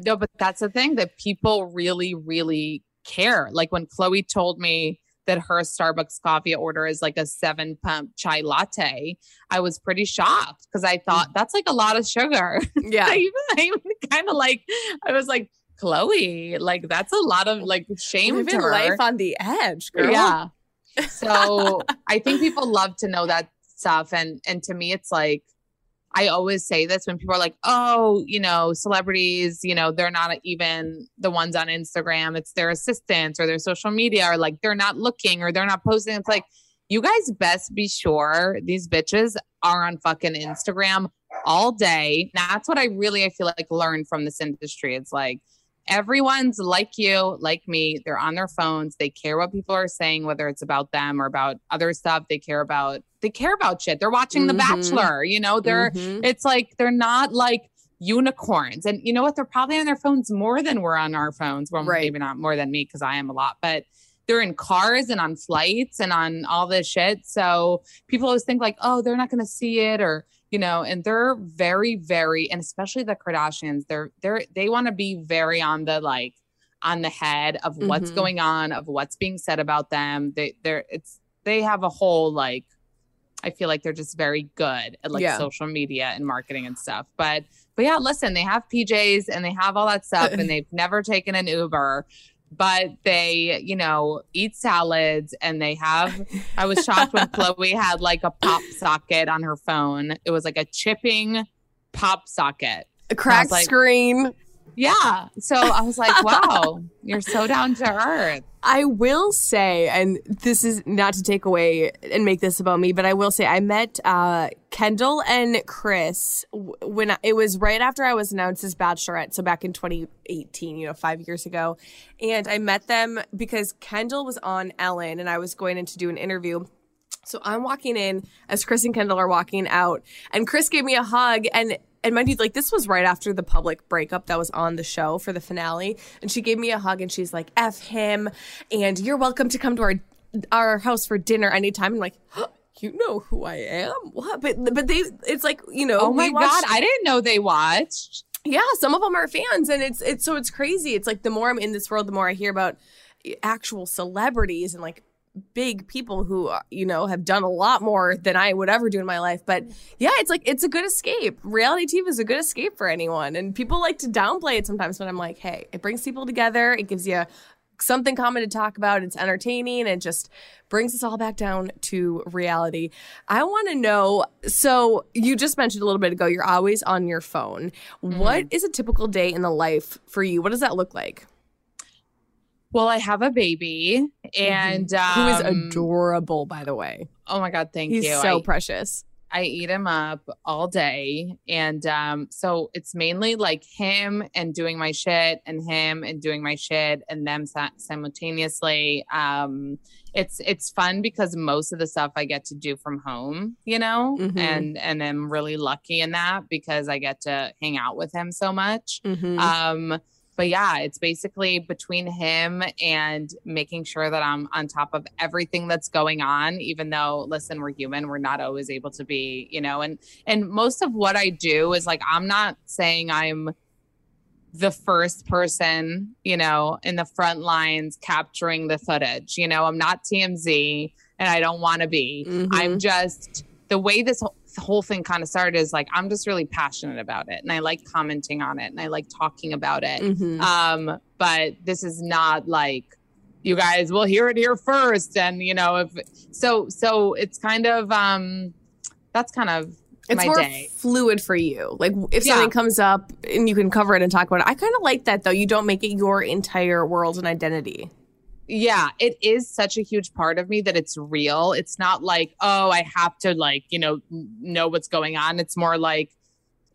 No, but that's the thing that people really, really care. Like when Khloé told me that her Starbucks coffee order is like a seven pump chai latte, I was pretty shocked because I thought mm. that's like a lot of sugar. [LAUGHS] Yeah. I even, I even kind of like, I was like, Khloé, like that's a lot of like shame to her. life on the edge, girl. Yeah. So [LAUGHS] I think people love to know that stuff. And and to me, it's like I always say this when people are like, oh, you know, celebrities, you know, they're not even the ones on Instagram. It's their assistants or their social media, or like they're not looking or they're not posting. It's like, you guys best be sure these bitches are on fucking Instagram all day. That's what I really I feel like learned from this industry. It's like everyone's like you, like me. They're on their phones. They care what people are saying, whether it's about them or about other stuff. They care about they care about shit. They're watching The Mhm. Bachelor. You know, they're Mhm. it's like they're not like unicorns. And you know what? They're probably on their phones more than we're on our phones. Well, Right. maybe not more than me because I am a lot, but they're in cars and on flights and on all this shit. So people always think like, oh, they're not going to see it or you know, and they're very, very, and especially the Kardashians, they're they're they want to be very on the like on the head of what's Mhm. going on, of what's being said about them. They they're it's they have a whole like I feel like they're just very good at like Yeah. social media and marketing and stuff. But but yeah, listen, they have PJs and they have all that stuff and [LAUGHS] they've never taken an Uber, but they, you know, eat salads and they have I was shocked when [LAUGHS] Khloé had like a pop socket on her phone. It was like a chipping pop socket. A cracked like- screen. Yeah. So I was like, [LAUGHS] wow, you're so down to earth. I will say, and this is not to take away and make this about me, but I will say I met uh, Kendall and Kris when I, it was right after I was announced as Bachelorette, so back in 2018, you know, five years ago. And I met them because Kendall was on Ellen and I was going in to do an interview. So I'm walking in as Kris and Kendall are walking out, and Kris gave me a hug and. And mind you, like this was right after the public breakup that was on the show for the finale, and she gave me a hug and she's like, "F him," and you're welcome to come to our our house for dinner anytime. I'm like, [GASPS] you know who I am? What? But but they, it's like you know. Oh my watched- God. I didn't know they watched. yeah, some of them are fans, and it's it's so it's crazy. It's like the more I'm in this world, the more I hear about actual celebrities and like big people who uh, you know have done a lot more than I would ever do in my life. But yeah, it's like it's a good escape. Reality TV is a good escape for anyone, and people like to downplay it sometimes. But I'm like, hey, it brings people together. It gives you something common to talk about. It's entertaining and just brings us all back down to reality. I want to know so you just mentioned a little bit ago you're always on your phone. What is a typical day in the life for you? What does that look like? Well, I have a baby and Who is um, adorable by the way. Oh my God. Thank He's you. so I- precious. I eat him up all day. And um, so it's mainly like him and doing my shit and him and doing my shit and them simultaneously. Um, it's it's fun because most of the stuff I get to do from home, you know, Mhm. and and I'm really lucky in that because I get to hang out with him so much. Mhm. Um, but yeah, it's basically between him and making sure that I'm on top of everything that's going on, even though listen, we're human, we're not always able to be, you know, and and most of what I do is like I'm not saying I'm the first person, you know, in the front lines capturing the footage. You know, I'm not TMZ and I don't want to be. Mhm. I'm just the way this whole, whole thing kind of started is like I'm just really passionate about it and I like commenting on it and I like talking about it. Mhm. Um, but this is not like you guys will hear it here first. And you know, if so so it's kind of um that's kind of it's my more day. fluid for you. Like if Yeah. something comes up and you can cover it and talk about it. I kind of like that though. You don't make it your entire world and identity. Yeah it is such a huge part of me that it's real. It's not like oh i have to like you know know what's going on. It's more like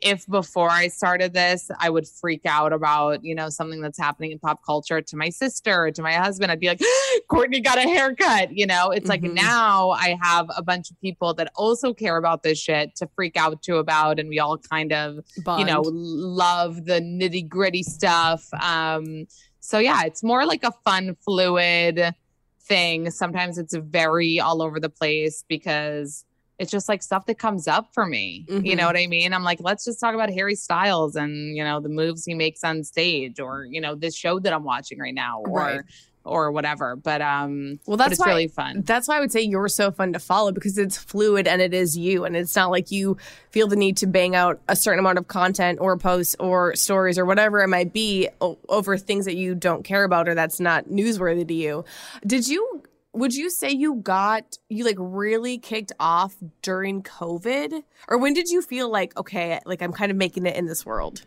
if before i started this i would freak out about you know something that's happening in pop culture to my sister or to my husband. I'd be like Kourtney got a haircut you know? It's like Mhm. now i have a bunch of people that also care about this shit to freak out to about and we all kind of Bond. you know love the nitty gritty stuff. Um so yeah it's more like a fun fluid thing sometimes it's very all over the place because it's just like stuff that comes up for me you Mhm. know what i mean i'm like let's just talk about harry styles and you know the moves he makes on stage or you know this show that i'm watching right now or Right. Or whatever but um Well, that's why really fun that's why I would say you're so fun to follow because it's fluid and it is you, and it's not like you feel the need to bang out a certain amount of content or posts or stories or whatever it might be o- over things that you don't care about or that's not newsworthy to you. Did you? Would you say you got you like really kicked off during COVID, or when did you feel like okay, like I'm kind of making it in this world?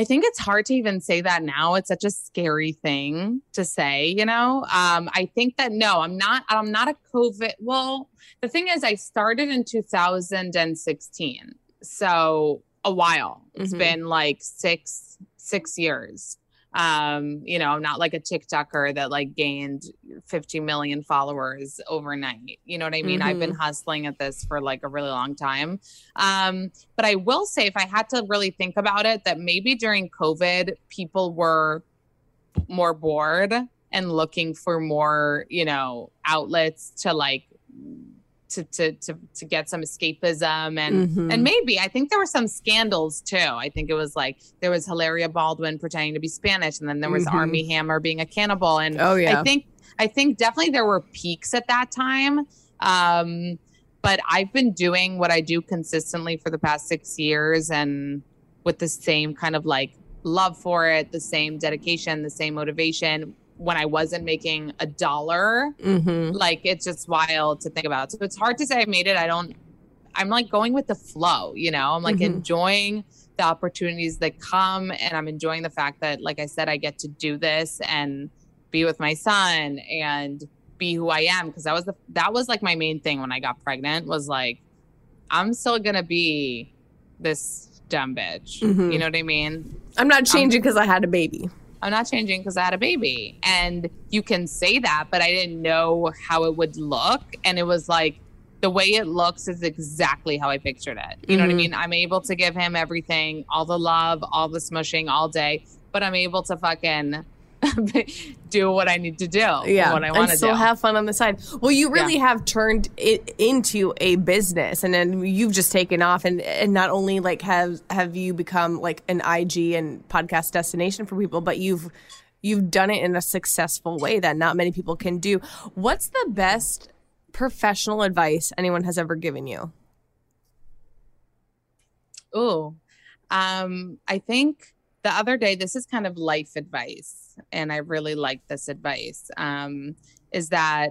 I think it's hard to even say that now. It's such a scary thing to say, you know. Um, I think that no, I'm not. I'm not a COVID. Well, the thing is, I started in 2016, so a while. It's Mhm. been like six six years. Um, you know, I'm not like a TikToker that like gained 50 million followers overnight. You know what I mean? I've been hustling at this for like a really long time. Um, but I will say, if I had to really think about it, that maybe during COVID, people were more bored and looking for more, you know, outlets to like to to to to get some escapism and Mhm. and maybe I think there were some scandals too. I think it was like there was Hilaria Baldwin pretending to be Spanish, and then there was Mhm. Armie Hammer being a cannibal, and Oh yeah, I think I think definitely there were peaks at that time. Um, but I've been doing what I do consistently for the past six years and with the same kind of like love for it, the same dedication, the same motivation when I wasn't making a dollar. hmm Like it's just wild to think about. So it's hard to say I made it. I don't I'm like going with the flow, you know. I'm like Mhm. enjoying the opportunities that come and I'm enjoying the fact that like I said I get to do this and be with my son and be who I am because that was the that was like my main thing when I got pregnant was like I'm still going to be this dumb bitch. Mhm. You know what I mean? I'm not changing because I had a baby. I'm not changing because I had a baby. And you can say that, but I didn't know how it would look. And it was like the way it looks is exactly how I pictured it. You know what I Mhm. mean? I'm able to give him everything, all the love, all the smushing all day, but I'm able to fucking [LAUGHS] do what I need to do. yeah, What I and want to still do. have fun on the side. Well, you really have turned it into a business, and then you've just taken off, and and not only like have have you become like an IG and podcast destination for people, but you've you've done it in a successful way that not many people can do. What's the best professional advice anyone has ever given you? Oh, Um, I think the other day, this is kind of life advice, and I really like this advice. Um, is that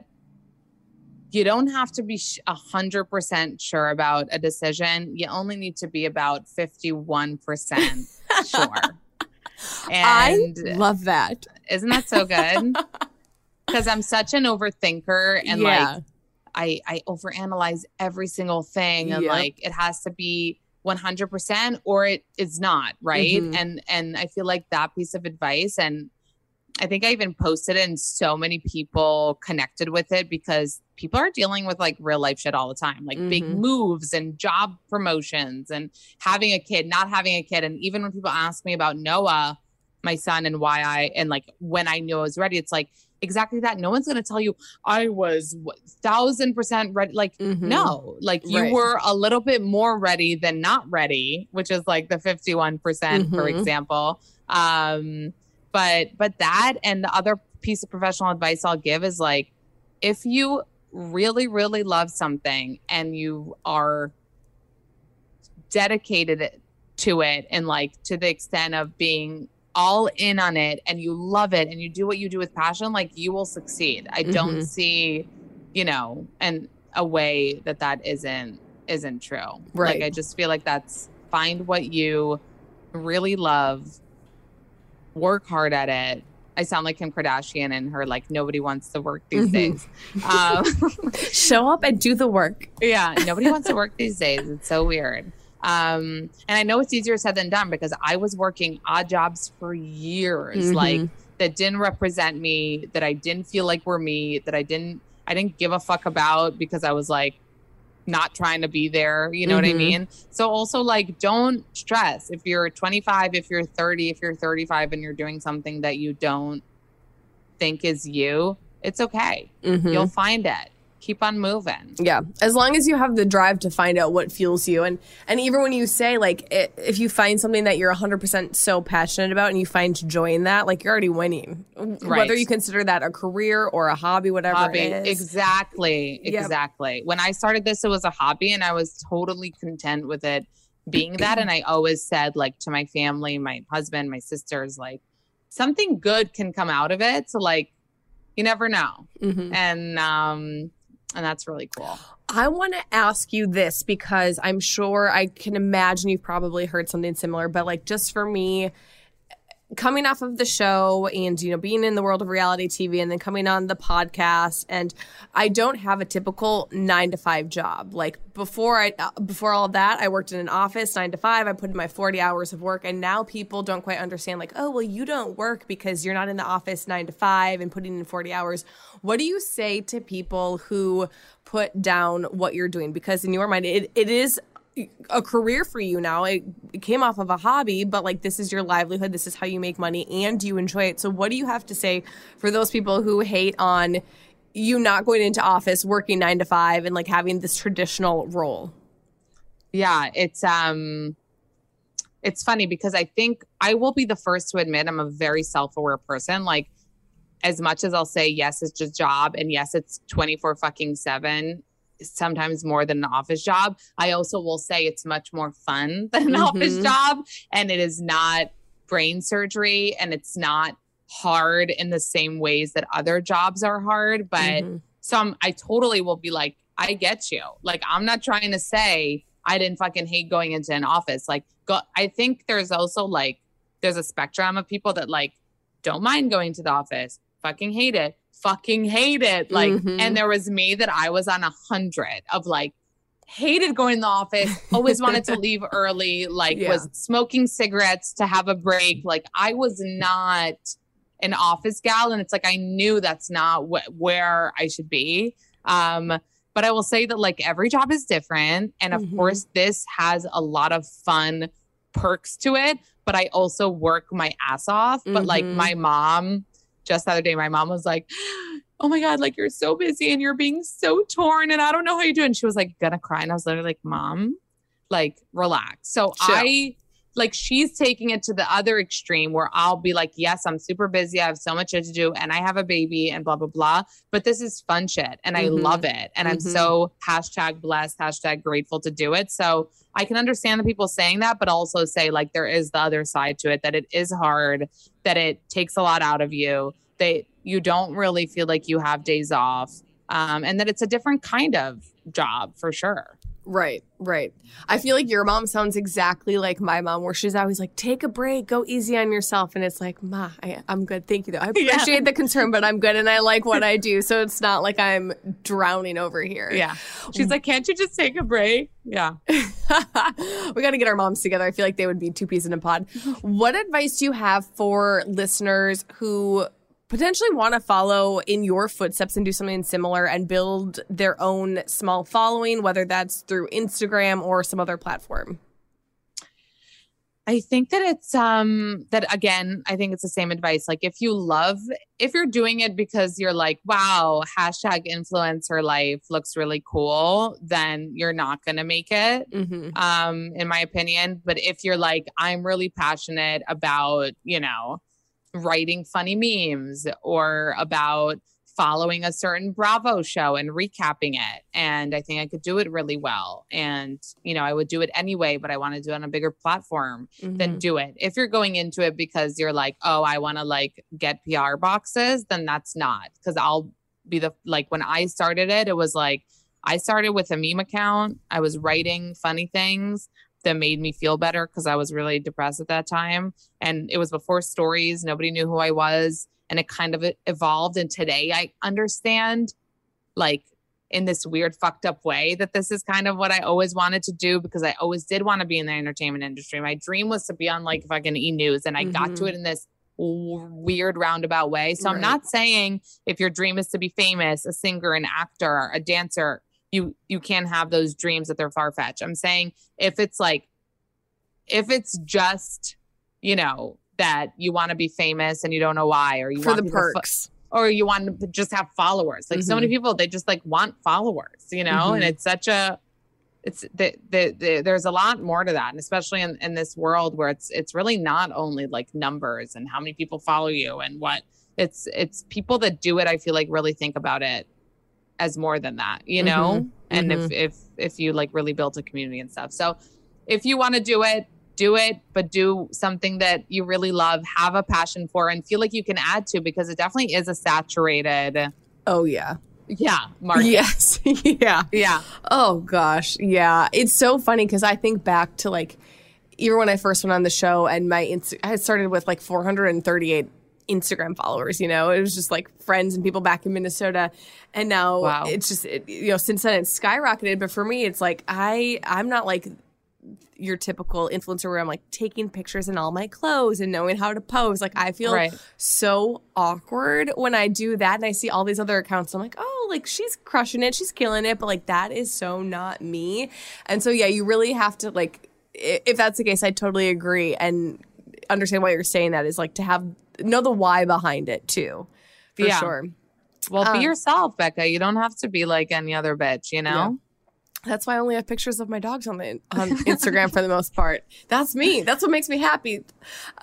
you don't have to be a hundred percent sure about a decision. You only need to be about fifty-one percent sure. [LAUGHS] I And love that. isn't that so good? [LAUGHS] Because I'm such an overthinker, and like. I I overanalyze every single thing and Yep. like it has to be 100% or it is not, right? Mhm. And and I feel like that piece of advice and I think I even posted it and so many people connected with it because people are dealing with like real life shit all the time, like big Mhm. moves and job promotions and having a kid, not having a kid. And even when people ask me about Noah, my son, and why I, and like when I knew I was ready, it's like exactly that. No one's going to tell you I was what, thousand percent ready. Like, Mhm. no, like you Right. were a little bit more ready than not ready, which is like the 51%, percent for Mhm. example. Um, but, but that and the other piece of professional advice I'll give is like, if you really, really love something and you are dedicated to it and like to the extent of being all in on it and you love it and you do what you do with passion, like you will succeed. I don't Mhm. see, you know, and a way that that isn't isn't true. Right. Like I just feel like that's find what you really love, work hard at it. I sound like Kim Kardashian and her like nobody wants to work these Mhm. days. [LAUGHS] Um, Show up and do the work. yeah, nobody wants to [LAUGHS] work these days. It's so weird. Um, and I know it's easier said than done because I was working odd jobs for years, Mhm. like that didn't represent me, that I didn't feel like were me, that I didn't I didn't give a fuck about because I was like not trying to be there. You know what I Mhm. mean? So also like don't stress if you're 25, if you're 30, if you're 35 and you're doing something that you don't think is you, it's okay. Mhm. You'll find it. Keep on moving. Yeah, as long as you have the drive to find out what fuels you, and and even when you say like i if you find something that you're 100 percent so passionate about and you find joy in that, like you're already winning. Right. Whether you consider that a career or a hobby, whatever hobby. it is. Exactly. Yep. Exactly. When I started this, it was a hobby and I was totally content with it being that. And I always said, like, to my family, my husband, my sisters, like, something good can come out of it. So, like, you never know. Mhm. And, um, and that's really cool. I want to ask you this because I'm sure I can imagine you've probably heard something similar, but like just for me, coming off of the show and you know being in the world of reality TV and then coming on the podcast and I don't have a typical 9 to 5 job like before I uh, before all that I worked in an office 9 to 5 I put in my 40 hours of work and now people don't quite understand like oh well you don't work because you're not in the office 9 to 5 and putting in 40 hours what do you say to people who put down what you're doing because in your mind it, it is a career for you now. It, it came off of a hobby, but like this is your livelihood. This is how you make money and you enjoy it. So, what do you have to say for those people who hate on you not going into office, working nine to five, and like having this traditional role? Yeah, it's um it's funny because I think I will be the first to admit I'm a very self-aware person. Like as much as I'll say yes, it's just a job and yes, it's 24 fucking 7, sometimes more than an office job. I also will say it's much more fun [LAUGHS] than an office Mhm. job and it is not brain surgery and it's not hard in the same ways that other jobs are hard, but Mhm. some I totally will be like I get you. Like, I'm not trying to say I didn't fucking hate going into an office. Like, go, I think there's also like, there's a spectrum of people that like don't mind going to the office, fucking hate it, fucking hate it. Like, Mhm. and there was me that I was on a hundred of like, hated going to the office, always [LAUGHS] wanted to leave early, like, Yeah. was smoking cigarettes to have a break. Like, I was not an office gal. And it's like, I knew that's not wh- where I should be. Um, but I will say that like every job is different. And of Mhm. course, this has a lot of fun perks to it. But I also work my ass off. But like Mhm. my mom, just the other day, my mom was like, Oh my God, like you're so busy and you're being so torn. And I don't know how you do. it." And she was like, gonna cry. And I was literally like, Mom, like relax. So Chill. I like she's taking it to the other extreme where I'll be like, yes, I'm super busy. I have so much shit to do and I have a baby and blah, blah, blah. But this is fun shit and I Mhm. love it. And I'm Mhm. so hashtag blessed, hashtag grateful to do it. So I can understand the people saying that, but also say like there is the other side to it that it is hard, that it takes a lot out of you, that you don't really feel like you have days off. Um, and that it's a different kind of job for sure. Right, right. I feel like your mom sounds exactly like my mom, where she's always like, "Take a break, go easy on yourself," and it's like, "Ma, I, I'm good, thank you." Though I [LAUGHS] Yeah. appreciate the concern, but I'm good, and I like what I do, so it's not like I'm drowning over here. Yeah. She's like, can't you just take a break? Yeah. [LAUGHS] we got to get our moms together. I feel like they would be two peas in a pod. What advice do you have for listeners who potentially want to follow in your footsteps and do something similar and build their own small following, whether that's through Instagram or some other platform? I think that it's um that again, I think it's the same advice. Like if you love if you're doing it because you're like, wow, hashtag influencer life looks really cool, then you're not gonna make it. Mm-hmm. Um, in my opinion. But if you're like, I'm really passionate about, you know, writing funny memes or about following a certain Bravo show and recapping it. And I think I could do it really well. And, you know, I would do it anyway, but I want to do it on a bigger platform Mm-hmm. then do it. If you're going into it because you're like, oh, I want to like get PR boxes, then that's not because I'll be the like when I started it, it was like I started with a meme account. I was writing funny things that made me feel better because I was really depressed at that time. And it was before stories. Nobody knew who I was. And it kind of evolved. And today I understand like in this weird fucked up way that this is kind of what I always wanted to do because I always did want to be in the entertainment industry. My dream was to be on like fucking E News and I got to Mhm. it in this weird roundabout way. So I'm not saying if your dream is to be famous, a singer, an actor, a dancer, you you can't have those dreams that they're far fetched. I'm saying if it's like if it's just, you know, that you want to be famous and you don't know why or you For want the to fo- perks. or you want to just have followers. Like so many people, they just like want followers, you know, and Mhm. it's such a, it's the, the, the, there's a lot more to that. And especially in, in this world where it's, it's really not only like numbers and how many people follow you and what it's, it's people that do it. I feel like really think about it as more than that, you know? Mhm. And if, if, if you like really built a community and stuff. So if you want to do it, do it, but do something that you really love, have a passion for, and feel like you can add to because it definitely is a saturated, Oh, yeah. yeah, market. Yes. [LAUGHS] yeah. Yeah. Oh gosh, yeah. It's so funny because I think back to like even when I first went on the show and my Inst- I started with like 438 Instagram followers. You know, it was just like friends and people back in Minnesota, and now Wow. it's just it, you know since then it's skyrocketed. But for me, it's like I I'm not like your typical influencer where I'm like taking pictures in all my clothes and knowing how to pose. Like I feel Right. so awkward when I do that and I see all these other accounts. I'm like, oh, like she's crushing it, she's killing it, but like that is so not me. And so yeah, you really have to like, if that's the case, I totally agree and understand why you're saying that is like to have know the why behind it too, for Yeah. sure. Well, Um, be yourself, Becca. You don't have to be like any other bitch, you know? That's why I only have pictures of my dogs on the on [LAUGHS] Instagram for the most part. That's me. That's what makes me happy.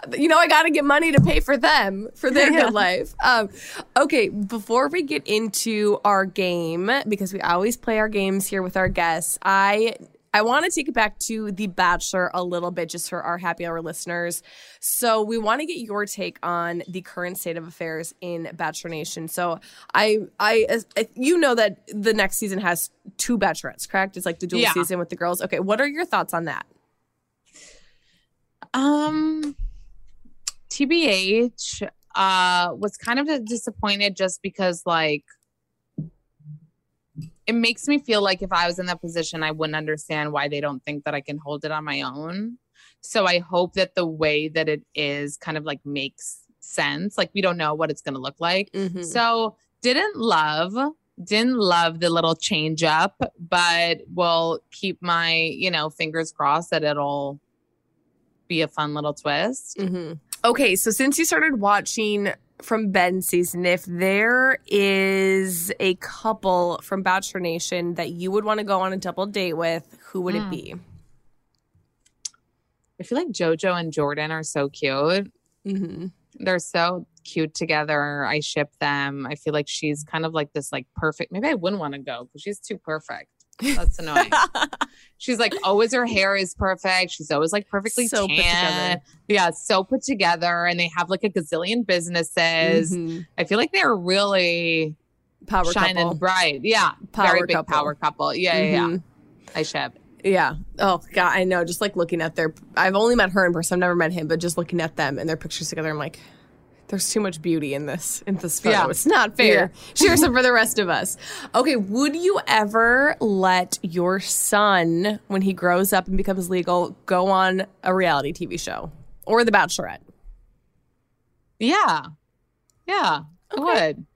Uh, You know, I got to get money to pay for them for their good [LAUGHS] life. Um, okay, before we get into our game, because we always play our games here with our guests, I I want to take it back to The Bachelor a little bit just for our happy hour listeners. So, we want to get your take on the current state of affairs in Bachelor Nation. So, I, I, you know that the next season has two bachelorettes, correct? It's like the dual Yeah. season with the girls. Okay, what are your thoughts on that? Um, TBH uh was kind of disappointed just because like it makes me feel like if I was in that position, I wouldn't understand why they don't think that I can hold it on my own. So I hope that the way that it is kind of like makes sense. Like we don't know what it's going to look like. Mhm. So didn't love, didn't love the little change up, but will keep my, you know, fingers crossed that it'll be a fun little twist. hmm Okay, so since you started watching from Ben's season, if there is a couple from Bachelor Nation that you would want to go on a double date with, who would it Hmm. be? I feel like JoJo and Jordan are so cute. Mm-hmm. They're so cute together. I ship them. I feel like she's kind of like this like perfect. Maybe I wouldn't want to go because she's too perfect. That's annoying. [LAUGHS] she's like always her hair is perfect. She's always like perfectly So put tan. together. Yeah, so put together, and they have like a gazillion businesses. Mhm. I feel like they're really Power shining couple. bright. Yeah, Power very big couple. power couple. Yeah, yeah, yeah. Mhm. I ship. Yeah. Oh God, I know. Just like looking at their, I've only met her in person. I've never met him, but just looking at them and their pictures together, I'm like, there's too much beauty in this in this photo. Yeah. It's not fair. Share [LAUGHS] some for the rest of us. Okay. Would you ever let your son, when he grows up and becomes legal, go on a reality TV show or The Bachelorette? Yeah, yeah, I would.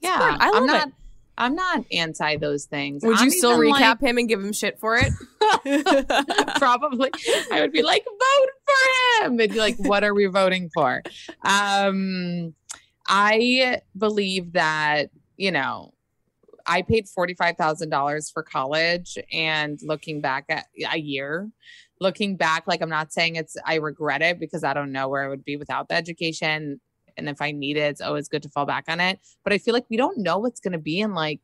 Yeah, I love am it. I'm not anti those things. Would you I'm still even, recap him and give him shit for it? [LAUGHS] Probably. I would be like, vote for him. They'd be like, what are we voting for? Um, I believe that you know. I paid $45,000 for college and looking back at a year, looking back, like I'm not saying it's, I regret it because I don't know where I would be without the education. And if I need it, it's always good to fall back on it. But I feel like we don't know what's going to be in like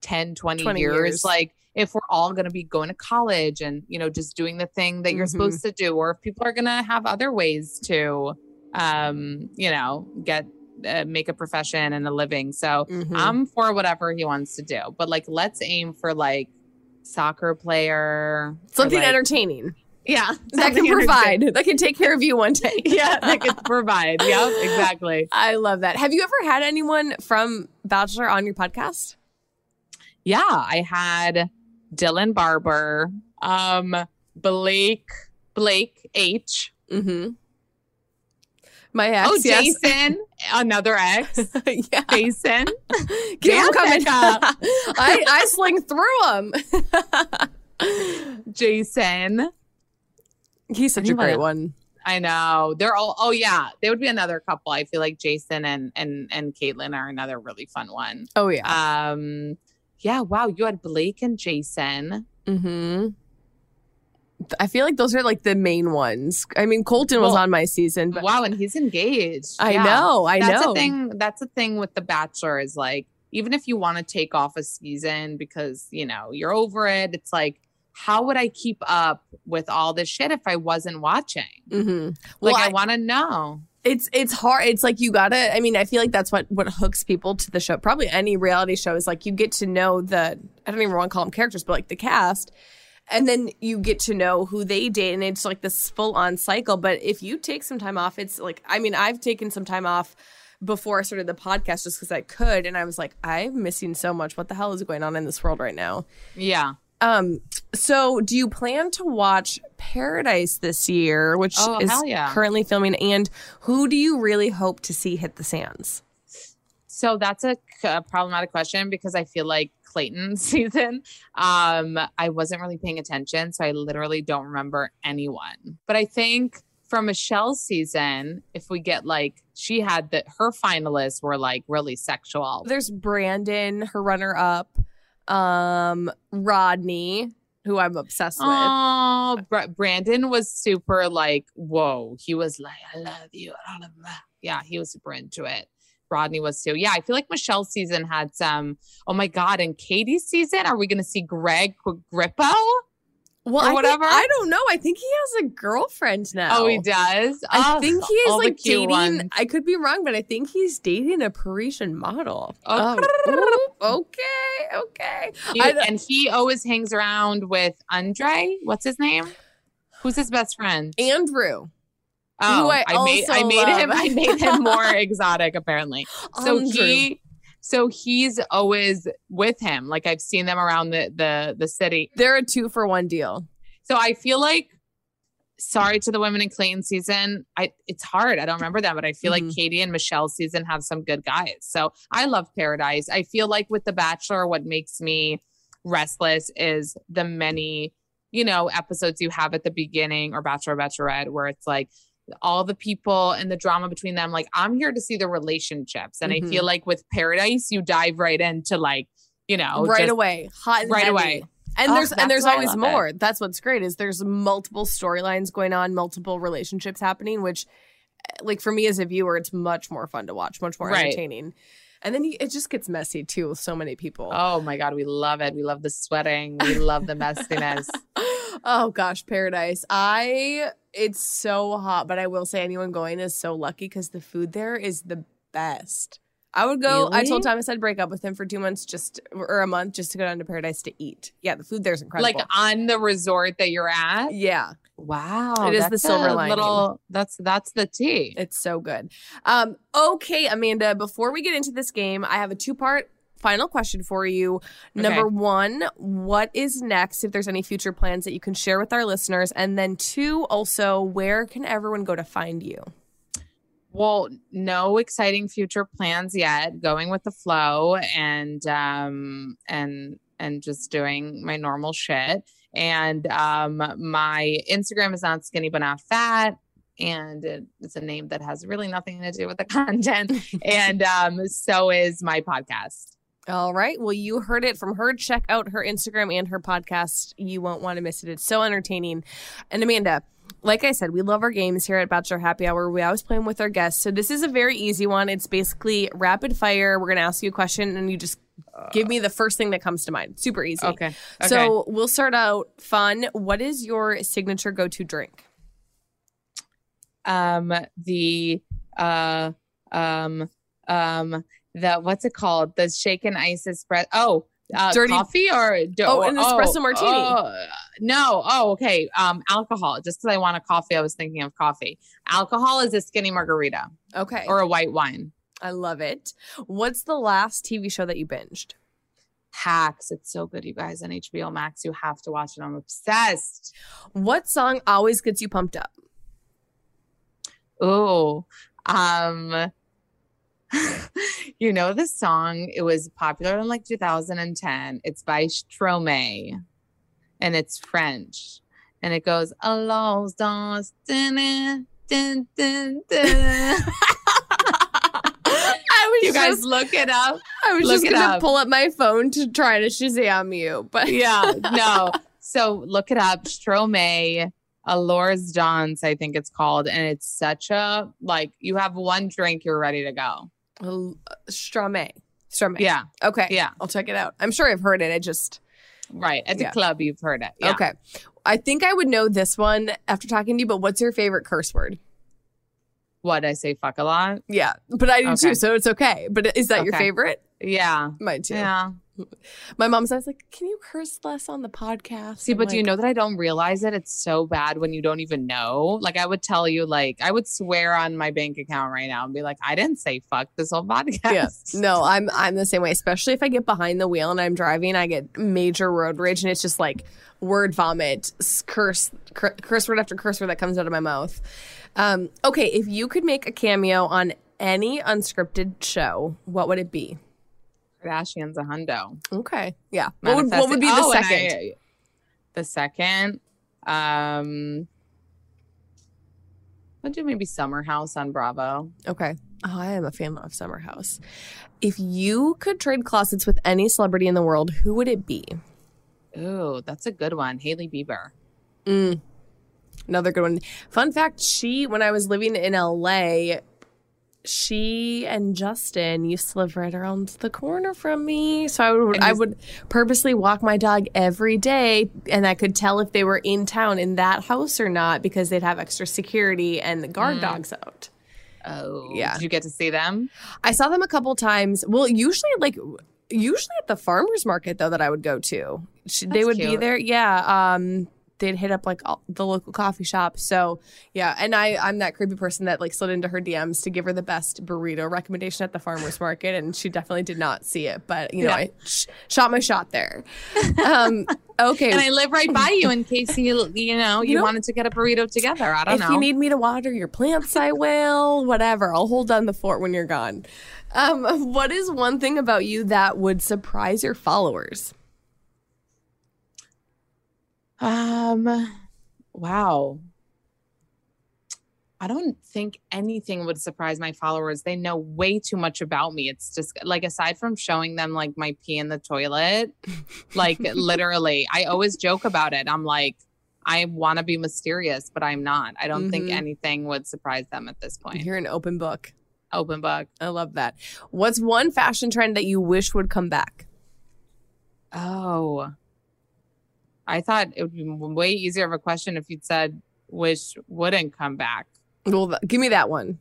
10, 20, 20 years. years. Like if we're all going to be going to college and, you know, just doing the thing that you're Mhm. supposed to do, or if people are going to have other ways to, um, you know, get, uh, make a profession and a living. So, Mhm. I'm for whatever he wants to do, but like let's aim for like soccer player, Something like- entertaining Yeah, [LAUGHS] that can provide, that can take care of you one day. [LAUGHS] Yeah, that can provide. Yep, exactly. [LAUGHS] I love that. Have you ever had anyone from Bachelor on your podcast? Yeah, I had Dylan Barbour, um, Blake, Blake H. Mm-hmm. My ex, oh, yes. Jason, another ex. yeah. Jason. Keep 'em Damn, coming. I, I sling through them. Jason. He's such a great one. I know. They're all oh yeah. They would be another couple. I feel like Jason and and and Kaitlyn are another really fun one. Oh yeah. Um yeah, wow, you had Blake and Jason. mm-hmm. I feel like those are like the main ones. I mean, Colton was Well, on my season, but wow, and he's engaged. I Yeah. know, I that's know. the thing. That's the thing with The Bachelor is like, even if you want to take off a season because you know you're over it, it's like, how would I keep up with all this shit if I wasn't watching? Mm-hmm. Like, Well, I, I- want to know. it's it's hard it's like you gotta i mean i feel like that's what what hooks people to the show probably any reality show is like you get to know the i don't even want to call them characters but like the cast and then you get to know who they date and it's like this full on cycle but if you take some time off it's like i mean i've taken some time off before i started the podcast just because i could and i was like i'm missing so much what the hell is going on in this world right now Yeah. Um, so do you plan to watch Paradise this year, which Oh, is yeah. currently filming? And who do you really hope to see hit the sands? So that's a, a problematic question because I feel like Clayton's [LAUGHS] season, um, I wasn't really paying attention, so I literally don't remember anyone. But I think for Michelle's season, if we get like she had that her finalists were like really sexual. There's Brandon, her runner up, um, Rodney, who I'm obsessed with. Oh, Br- Brandon was super like, whoa. He was like, I love you. Yeah, he was super into it. Rodney was too. Yeah, I feel like Michelle's season had some. Oh my God. And Katie's season, are we going to see Greg Grippo? Well, I think- whatever. I don't know. I think he has a girlfriend now. Oh, he does. I Oh, think he is like dating. ones. I could be wrong, but I think he's dating a Parisian model. Oh. oh. ooh, okay, okay. He- I- and he always hangs around with Andre. What's his name? Who's his best friend? Andrew. Oh, I made also I made him. I made him more exotic apparently. So Andrew. he so he's always with him. Like I've seen them around the the the city. They're a two for one deal. So I feel like sorry to the women in Clayton season. I it's hard. I don't remember that, but I feel Mhm. like Katie and Michelle season have some good guys. So I love Paradise. I feel like with The Bachelor, what makes me restless is the many, you know, episodes you have at the beginning or Bachelor or Bachelorette where it's like all the people and the drama between them. Like I'm here to see the relationships. And Mhm. I feel like with Paradise, you dive right into like, you know, right away, hot and right heavy. away. And Oh, there's and there's always love it. more. That's what's great is there's multiple storylines going on, multiple relationships happening, which eh, like for me as a viewer, it's much more fun to watch, much more Right. entertaining. And then you, it just gets messy too with so many people. Oh my God, we love it. We love the sweating. We love the messiness. [LAUGHS] oh gosh, paradise. I it's so hot, but I will say anyone going is so lucky because the food there is the best. I would go. I told Thomas I'd break up with him for two months, just or a month, just to go down to Paradise to eat. Yeah, the food there's incredible. like on the resort that you're at. yeah, Wow, It is the silver lining. Little, that's that's the tea. it's so good. Um, okay, Amanda. Before we get into this game, I have a two part final question for you. Number one, what is next? If there's any future plans that you can share with our listeners, and then two, also, where can everyone go to find you? Well, no exciting future plans yet. Going with the flow and um and and just doing my normal shit. And um my Instagram is not skinny but not fat. And it's a name that has really nothing to do with the [LAUGHS] content. [LAUGHS] and um so is my podcast. All right. Well, you heard it from her. Check out her Instagram and her podcast. You won't want to miss it. It's so entertaining. And Amanda, like I said, we love our games here at Bachelor Happy Hour. We always play them with our guests. So this is a very easy one. It's basically rapid fire. We're going to ask you a question and you just give me the first thing that comes to mind. Super easy. Okay. okay. So we'll start out fun. What is your signature go to drink? um the uh um um the what's it called the shaken ice espresso oh uh, Dirty- coffee or do- Oh, an espresso martini. oh, no oh okay um alcohol just because i want a coffee i was thinking of coffee alcohol is a skinny margarita Okay. or a white wine I love it. What's the last TV show that you binged? hacks it's so good you guys on hbo max you have to watch it i'm obsessed What song always gets you pumped up? Oh, um, [LAUGHS] you know the song? It was popular in like 2010. It's by Stromae, and it's French, and it goes "Allons dans dun, dun, dun, dun." [LAUGHS] I was You guys just, look it up. I was look just gonna up. pull up my phone to try to Shazam you, but Yeah, [LAUGHS] no. So look it up. Stromae. Allures Dance, I think it's called, and it's such a like you have one drink, you're ready to go. Strame. Uh, Strame. Yeah, Okay. yeah, I'll check it out. I'm sure I've heard it. I just right. At the Yeah. club, you've heard it. Yeah. okay. I think I would know this one after talking to you. But what's your favorite curse word? What I say, fuck a lot. Yeah, but I do Okay. too, so it's okay. But is that your favorite? Yeah, Mine too. yeah. My mom says like, "Can you curse less on the podcast?" See, I'm but do you know that I don't realize it? It's so bad when you don't even know. Like I would tell you, like I would swear on my bank account right now and be like, I didn't say fuck this whole podcast. Yeah. No, I'm I'm the same way. Especially if I get behind the wheel and I'm driving, I get major road rage, and it's just like word vomit, curse, cur- curse word after curse word that comes out of my mouth. Um, okay, if you could make a cameo on any unscripted show, what would it be? Kardashian's a hundo. Okay, yeah. What would, what would be the Oh, second? I- the second, um, I'd do maybe Summer House on Bravo. Okay. Oh, I am a fan of Summer House. If you could trade closets with any celebrity in the world, who would it be? Oh, that's a good one. Hailey Bieber. Mm. Another good one. Fun fact: She, when I was living in LA, she and Justin used to live right around the corner from me. So I would I would purposely walk my dog every day and I could tell if they were in town in that house or not because they'd have extra security and the guard Mm. dogs out. Oh, Yeah. Did you get to see them? I saw them a couple times. Well, usually like usually at the farmers market though that I would go to. They would be there. Yeah. Um they'd hit up like all, the local coffee shop. So, yeah, and I I'm that creepy person that like slid into her DMs to give her the best burrito recommendation at the farmers market and she definitely did not see it, but you know, Yeah. I sh- shot my shot there. Um [LAUGHS] okay. And I live right by you in case you, you know, you, You know- wanted to get a burrito together. I don't if know. If you need me to water your plants, I will. Whatever. I'll hold down the fort when you're gone. Um, what is one thing about you that would surprise your followers? Um, wow. I don't think anything would surprise my followers. They know way too much about me. It's just like aside from showing them like my pee in the toilet, like [LAUGHS] literally, I always joke about it. I'm like, I want to be mysterious, but I'm not. I don't think Mhm. anything would surprise them at this point. You're an open book. Open book. I love that. What's one fashion trend that you wish would come back? Oh, I thought it would be way easier of a question if you'd said wish wouldn't come back. Well, th- give me that one.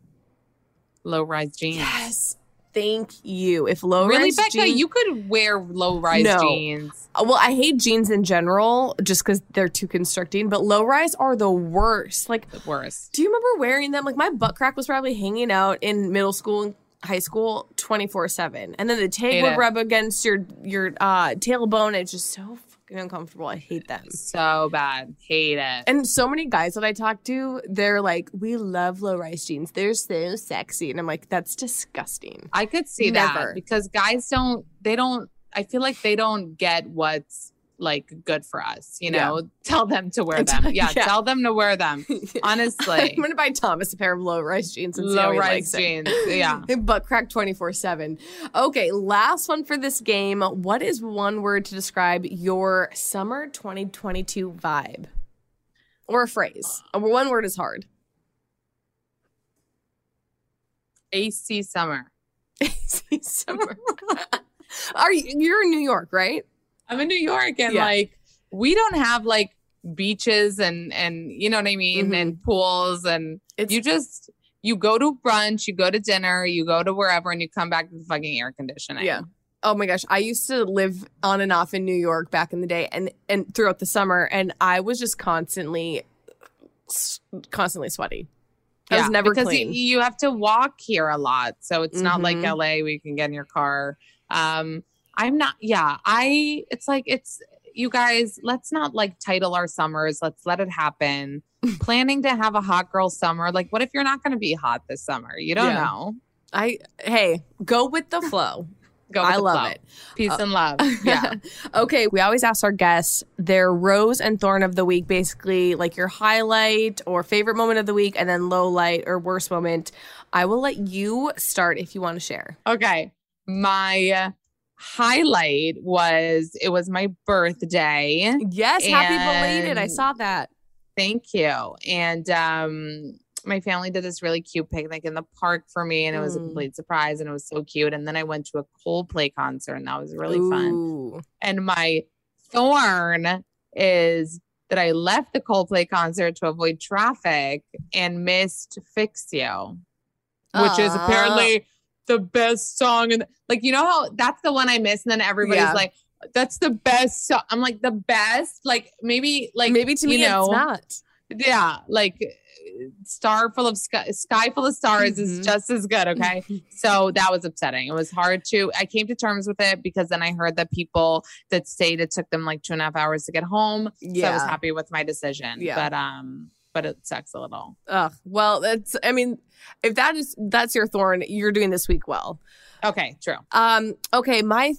Low rise jeans. Yes. Thank you. If low really, rise Becca, jeans- you could wear low rise No. jeans. Uh, Well, I hate jeans in general just because they're too constricting, but low rise are the worst. Like, The worst. do you remember wearing them? Like, my butt crack was probably hanging out in middle school and high school 24 7. And then the tag Hate would it. rub against your, your uh, tailbone. It's just so fucking uncomfortable. I hate them. So bad. Hate it. And so many guys that I talk to, they're like, we love low rise jeans. They're so sexy. And I'm like, that's disgusting. I could see Never. that because guys don't, they don't, I feel like they don't get what's like good for us, you Yeah. know? Tell them to wear [LAUGHS] them. Yeah, Yeah. tell them to wear them. [LAUGHS] Honestly. I'm going to buy Thomas a pair of low rise jeans and low rise likes it. jeans. Yeah. [LAUGHS] Butt crack 24 7. Okay, last one for this game. What is one word to describe your summer 2022 vibe? Or a phrase. One word is hard. AC summer. AC summer. Are you, you're in New York, right? I'm in New York and Yeah. like we don't have like beaches and and you know what I mean Mhm. and pools and It's you just you go to brunch, you go to dinner, you go to wherever and you come back with fucking air conditioning. Yeah. Oh my gosh, I used to live on and off in New York back in the day and and throughout the summer and I was just constantly constantly sweaty. I was never because clean. You, you have to walk here a lot. So it's not like Mhm. LA where you can get in your car. Um I'm not yeah, I it's like it's you guys, let's not like title our summers. Let's let it happen. [LAUGHS] Planning to have a hot girl summer. Like, what if you're not going to be hot this summer? You don't Yeah. know. I hey, go with the flow. [LAUGHS] Go with the flow. I love flow. it. Peace Uh, and love. [LAUGHS] Yeah. okay, we always ask our guests their rose and thorn of the week, basically like your highlight or favorite moment of the week, and then low light or worst moment. I will let you start if you want to share. okay. My highlight was it was my birthday. Yes, happy belated. I saw that. Thank you. And um my family did this really cute picnic in the park for me and it was a Mm. complete surprise and it was so cute. And then I went to a Coldplay concert and that was really fun. And my thorn is that I left the Coldplay concert to avoid traffic and missed Fix You, which is apparently the best song. And like, you know how that's the one I miss. And then everybody's Yeah. like, that's the best song. I'm like, the best? Like, maybe, like, Maybe to me you know, it's not. yeah, like star full of sky, sky full of stars is Mhm. just as good. Okay. [LAUGHS] so that was upsetting. It was hard to, I came to terms with it because then I heard that people that stayed, it took them like two and a half hours to get home. So I was happy with my decision. Yeah. But, um, but it sucks a little. Ugh. Well, that's. I mean, if that is that's your thorn, you're doing this week well. Okay. True. Um, okay, my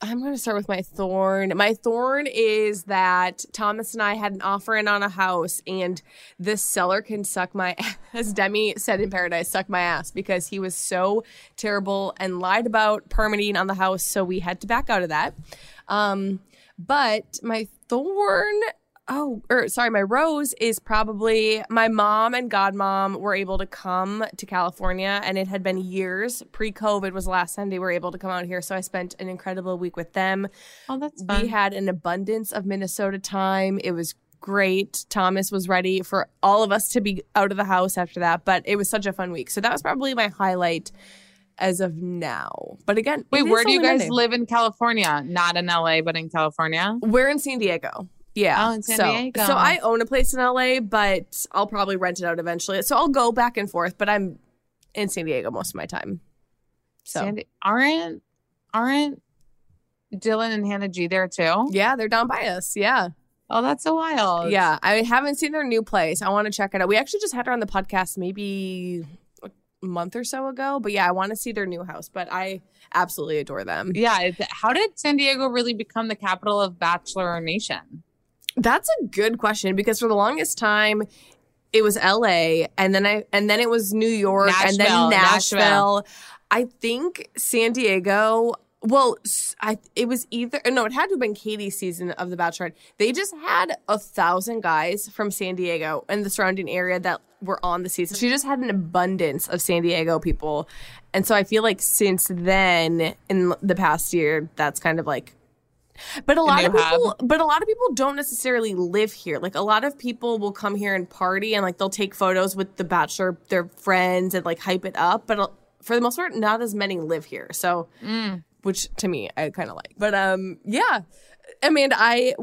I'm going to start with my thorn. My thorn is that Thomas and I had an offer in on a house, and this seller can suck my, [LAUGHS] as Demi said in Paradise, suck my ass because he was so terrible and lied about permitting on the house. So we had to back out of that. Um, but my thorn, oh, or sorry, my rose is probably my mom and godmom were able to come to California, and it had been years pre COVID was the last time they were able to come out here. So I spent an incredible week with them. Oh, that's fun. We had an abundance of Minnesota time. It was great. Thomas was ready for all of us to be out of the house after that, but it was such a fun week. So that was probably my highlight as of now. But again, Wait, where do you guys live in California? Not in LA, but in California. We're in San Diego. Yeah. Oh, in San so, Diego. So I own a place in LA, but I'll probably rent it out eventually. So I'll go back and forth, but I'm in San Diego most of my time. So Sandy, aren't aren't Dylan and Hannah G there too? yeah, they're down by us. Yeah. Oh, that's so wild. Yeah. I haven't seen their new place. I want to check it out. We actually just had her on the podcast maybe a month or so ago. But yeah, I want to see their new house. But I absolutely adore them. Yeah. How did San Diego really become the capital of Bachelor Nation? That's a good question because for the longest time it was LA and then I and then it was New York and then Nashville. Nashville. I think San Diego well, I it was either no, it had to have been Katie's season of The Bachelorette. They just had a thousand guys from San Diego and the surrounding area that were on the season. She just had an abundance of San Diego people, and so I feel like since then, in the past year, that's kind of like but a lot of people, but a lot of people don't necessarily live here. Like a lot of people will come here and party, and like they'll take photos with the bachelor, their friends, and like hype it up. But for the most part, not as many live here. So, Mm. which to me, I kind of like. But um, yeah. Amanda, I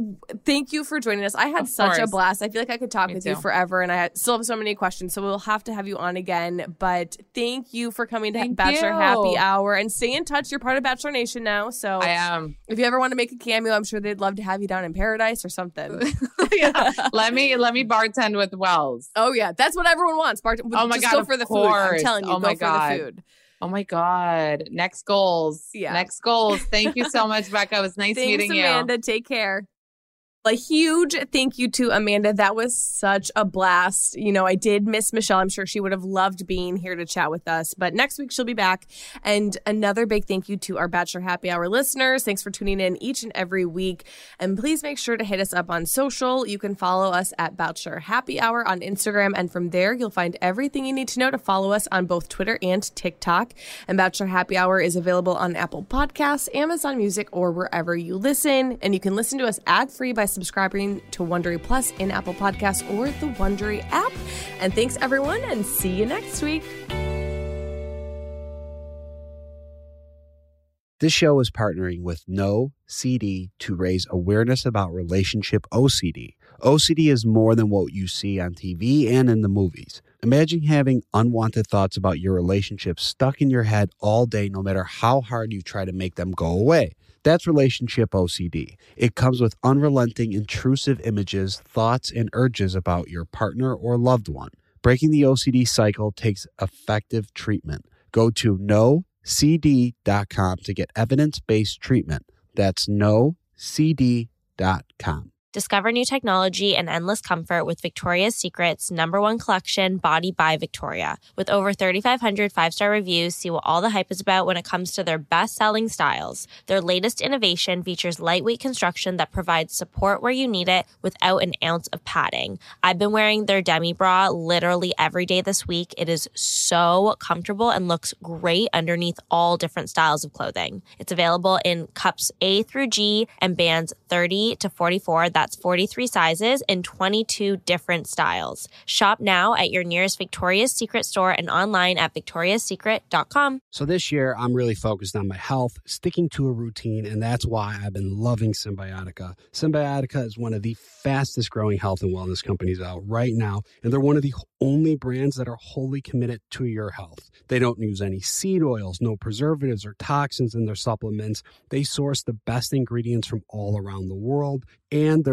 thank you for joining us. I had Of such a blast. I feel like I could talk Me with you forever, and I still have so many questions. So we'll have to have you on again. But thank you for coming to Thank Bachelor you. Happy Hour and stay in touch. You're part of Bachelor Nation now, so I am. if you ever want to make a cameo, I'm sure they'd love to have you down in paradise or something. [LAUGHS] yeah. Let me let me bartend with Wells. oh yeah, that's what everyone wants. Bart- Oh my just God, go for the food. I'm telling you, Oh go for God. the food. Oh my God. Next goals. Yeah. Next goals. Thank you so much, Becca. It was nice [LAUGHS] Thanks, meeting you. Amanda. Take care. A huge thank you to Amanda. That was such a blast. You know, I did miss Michelle. I'm sure she would have loved being here to chat with us. But next week she'll be back. And another big thank you to our Bachelor Happy Hour listeners. Thanks for tuning in each and every week. And please make sure to hit us up on social. You can follow us at Bachelor Happy Hour on Instagram. And from there, you'll find everything you need to know to follow us on both Twitter and TikTok. And Bachelor Happy Hour is available on Apple Podcasts, Amazon Music, or wherever you listen. And you can listen to us ad free by subscribing to Wondery Plus in Apple Podcasts or the Wondery app. And thanks, everyone, and see you next week. This show is partnering with No CD to raise awareness about relationship OCD. OCD is more than what you see on TV and in the movies. Imagine having unwanted thoughts about your relationship stuck in your head all day, no matter how hard you try to make them go away. That's relationship OCD. It comes with unrelenting, intrusive images, thoughts, and urges about your partner or loved one. Breaking the OCD cycle takes effective treatment. Go to nocd.com to get evidence based treatment. That's nocd.com. Discover new technology and endless comfort with Victoria's Secret's number one collection, Body by Victoria. With over 3,500 five star reviews, see what all the hype is about when it comes to their best selling styles. Their latest innovation features lightweight construction that provides support where you need it without an ounce of padding. I've been wearing their demi bra literally every day this week. It is so comfortable and looks great underneath all different styles of clothing. It's available in cups A through G and bands 30 to 44. That's 43 sizes in 22 different styles. Shop now at your nearest Victoria's Secret store and online at victoriassecret.com. So this year, I'm really focused on my health, sticking to a routine, and that's why I've been loving Cymbiotika. Cymbiotika is one of the fastest growing health and wellness companies out right now, and they're one of the only brands that are wholly committed to your health. They don't use any seed oils, no preservatives or toxins in their supplements. They source the best ingredients from all around the world, and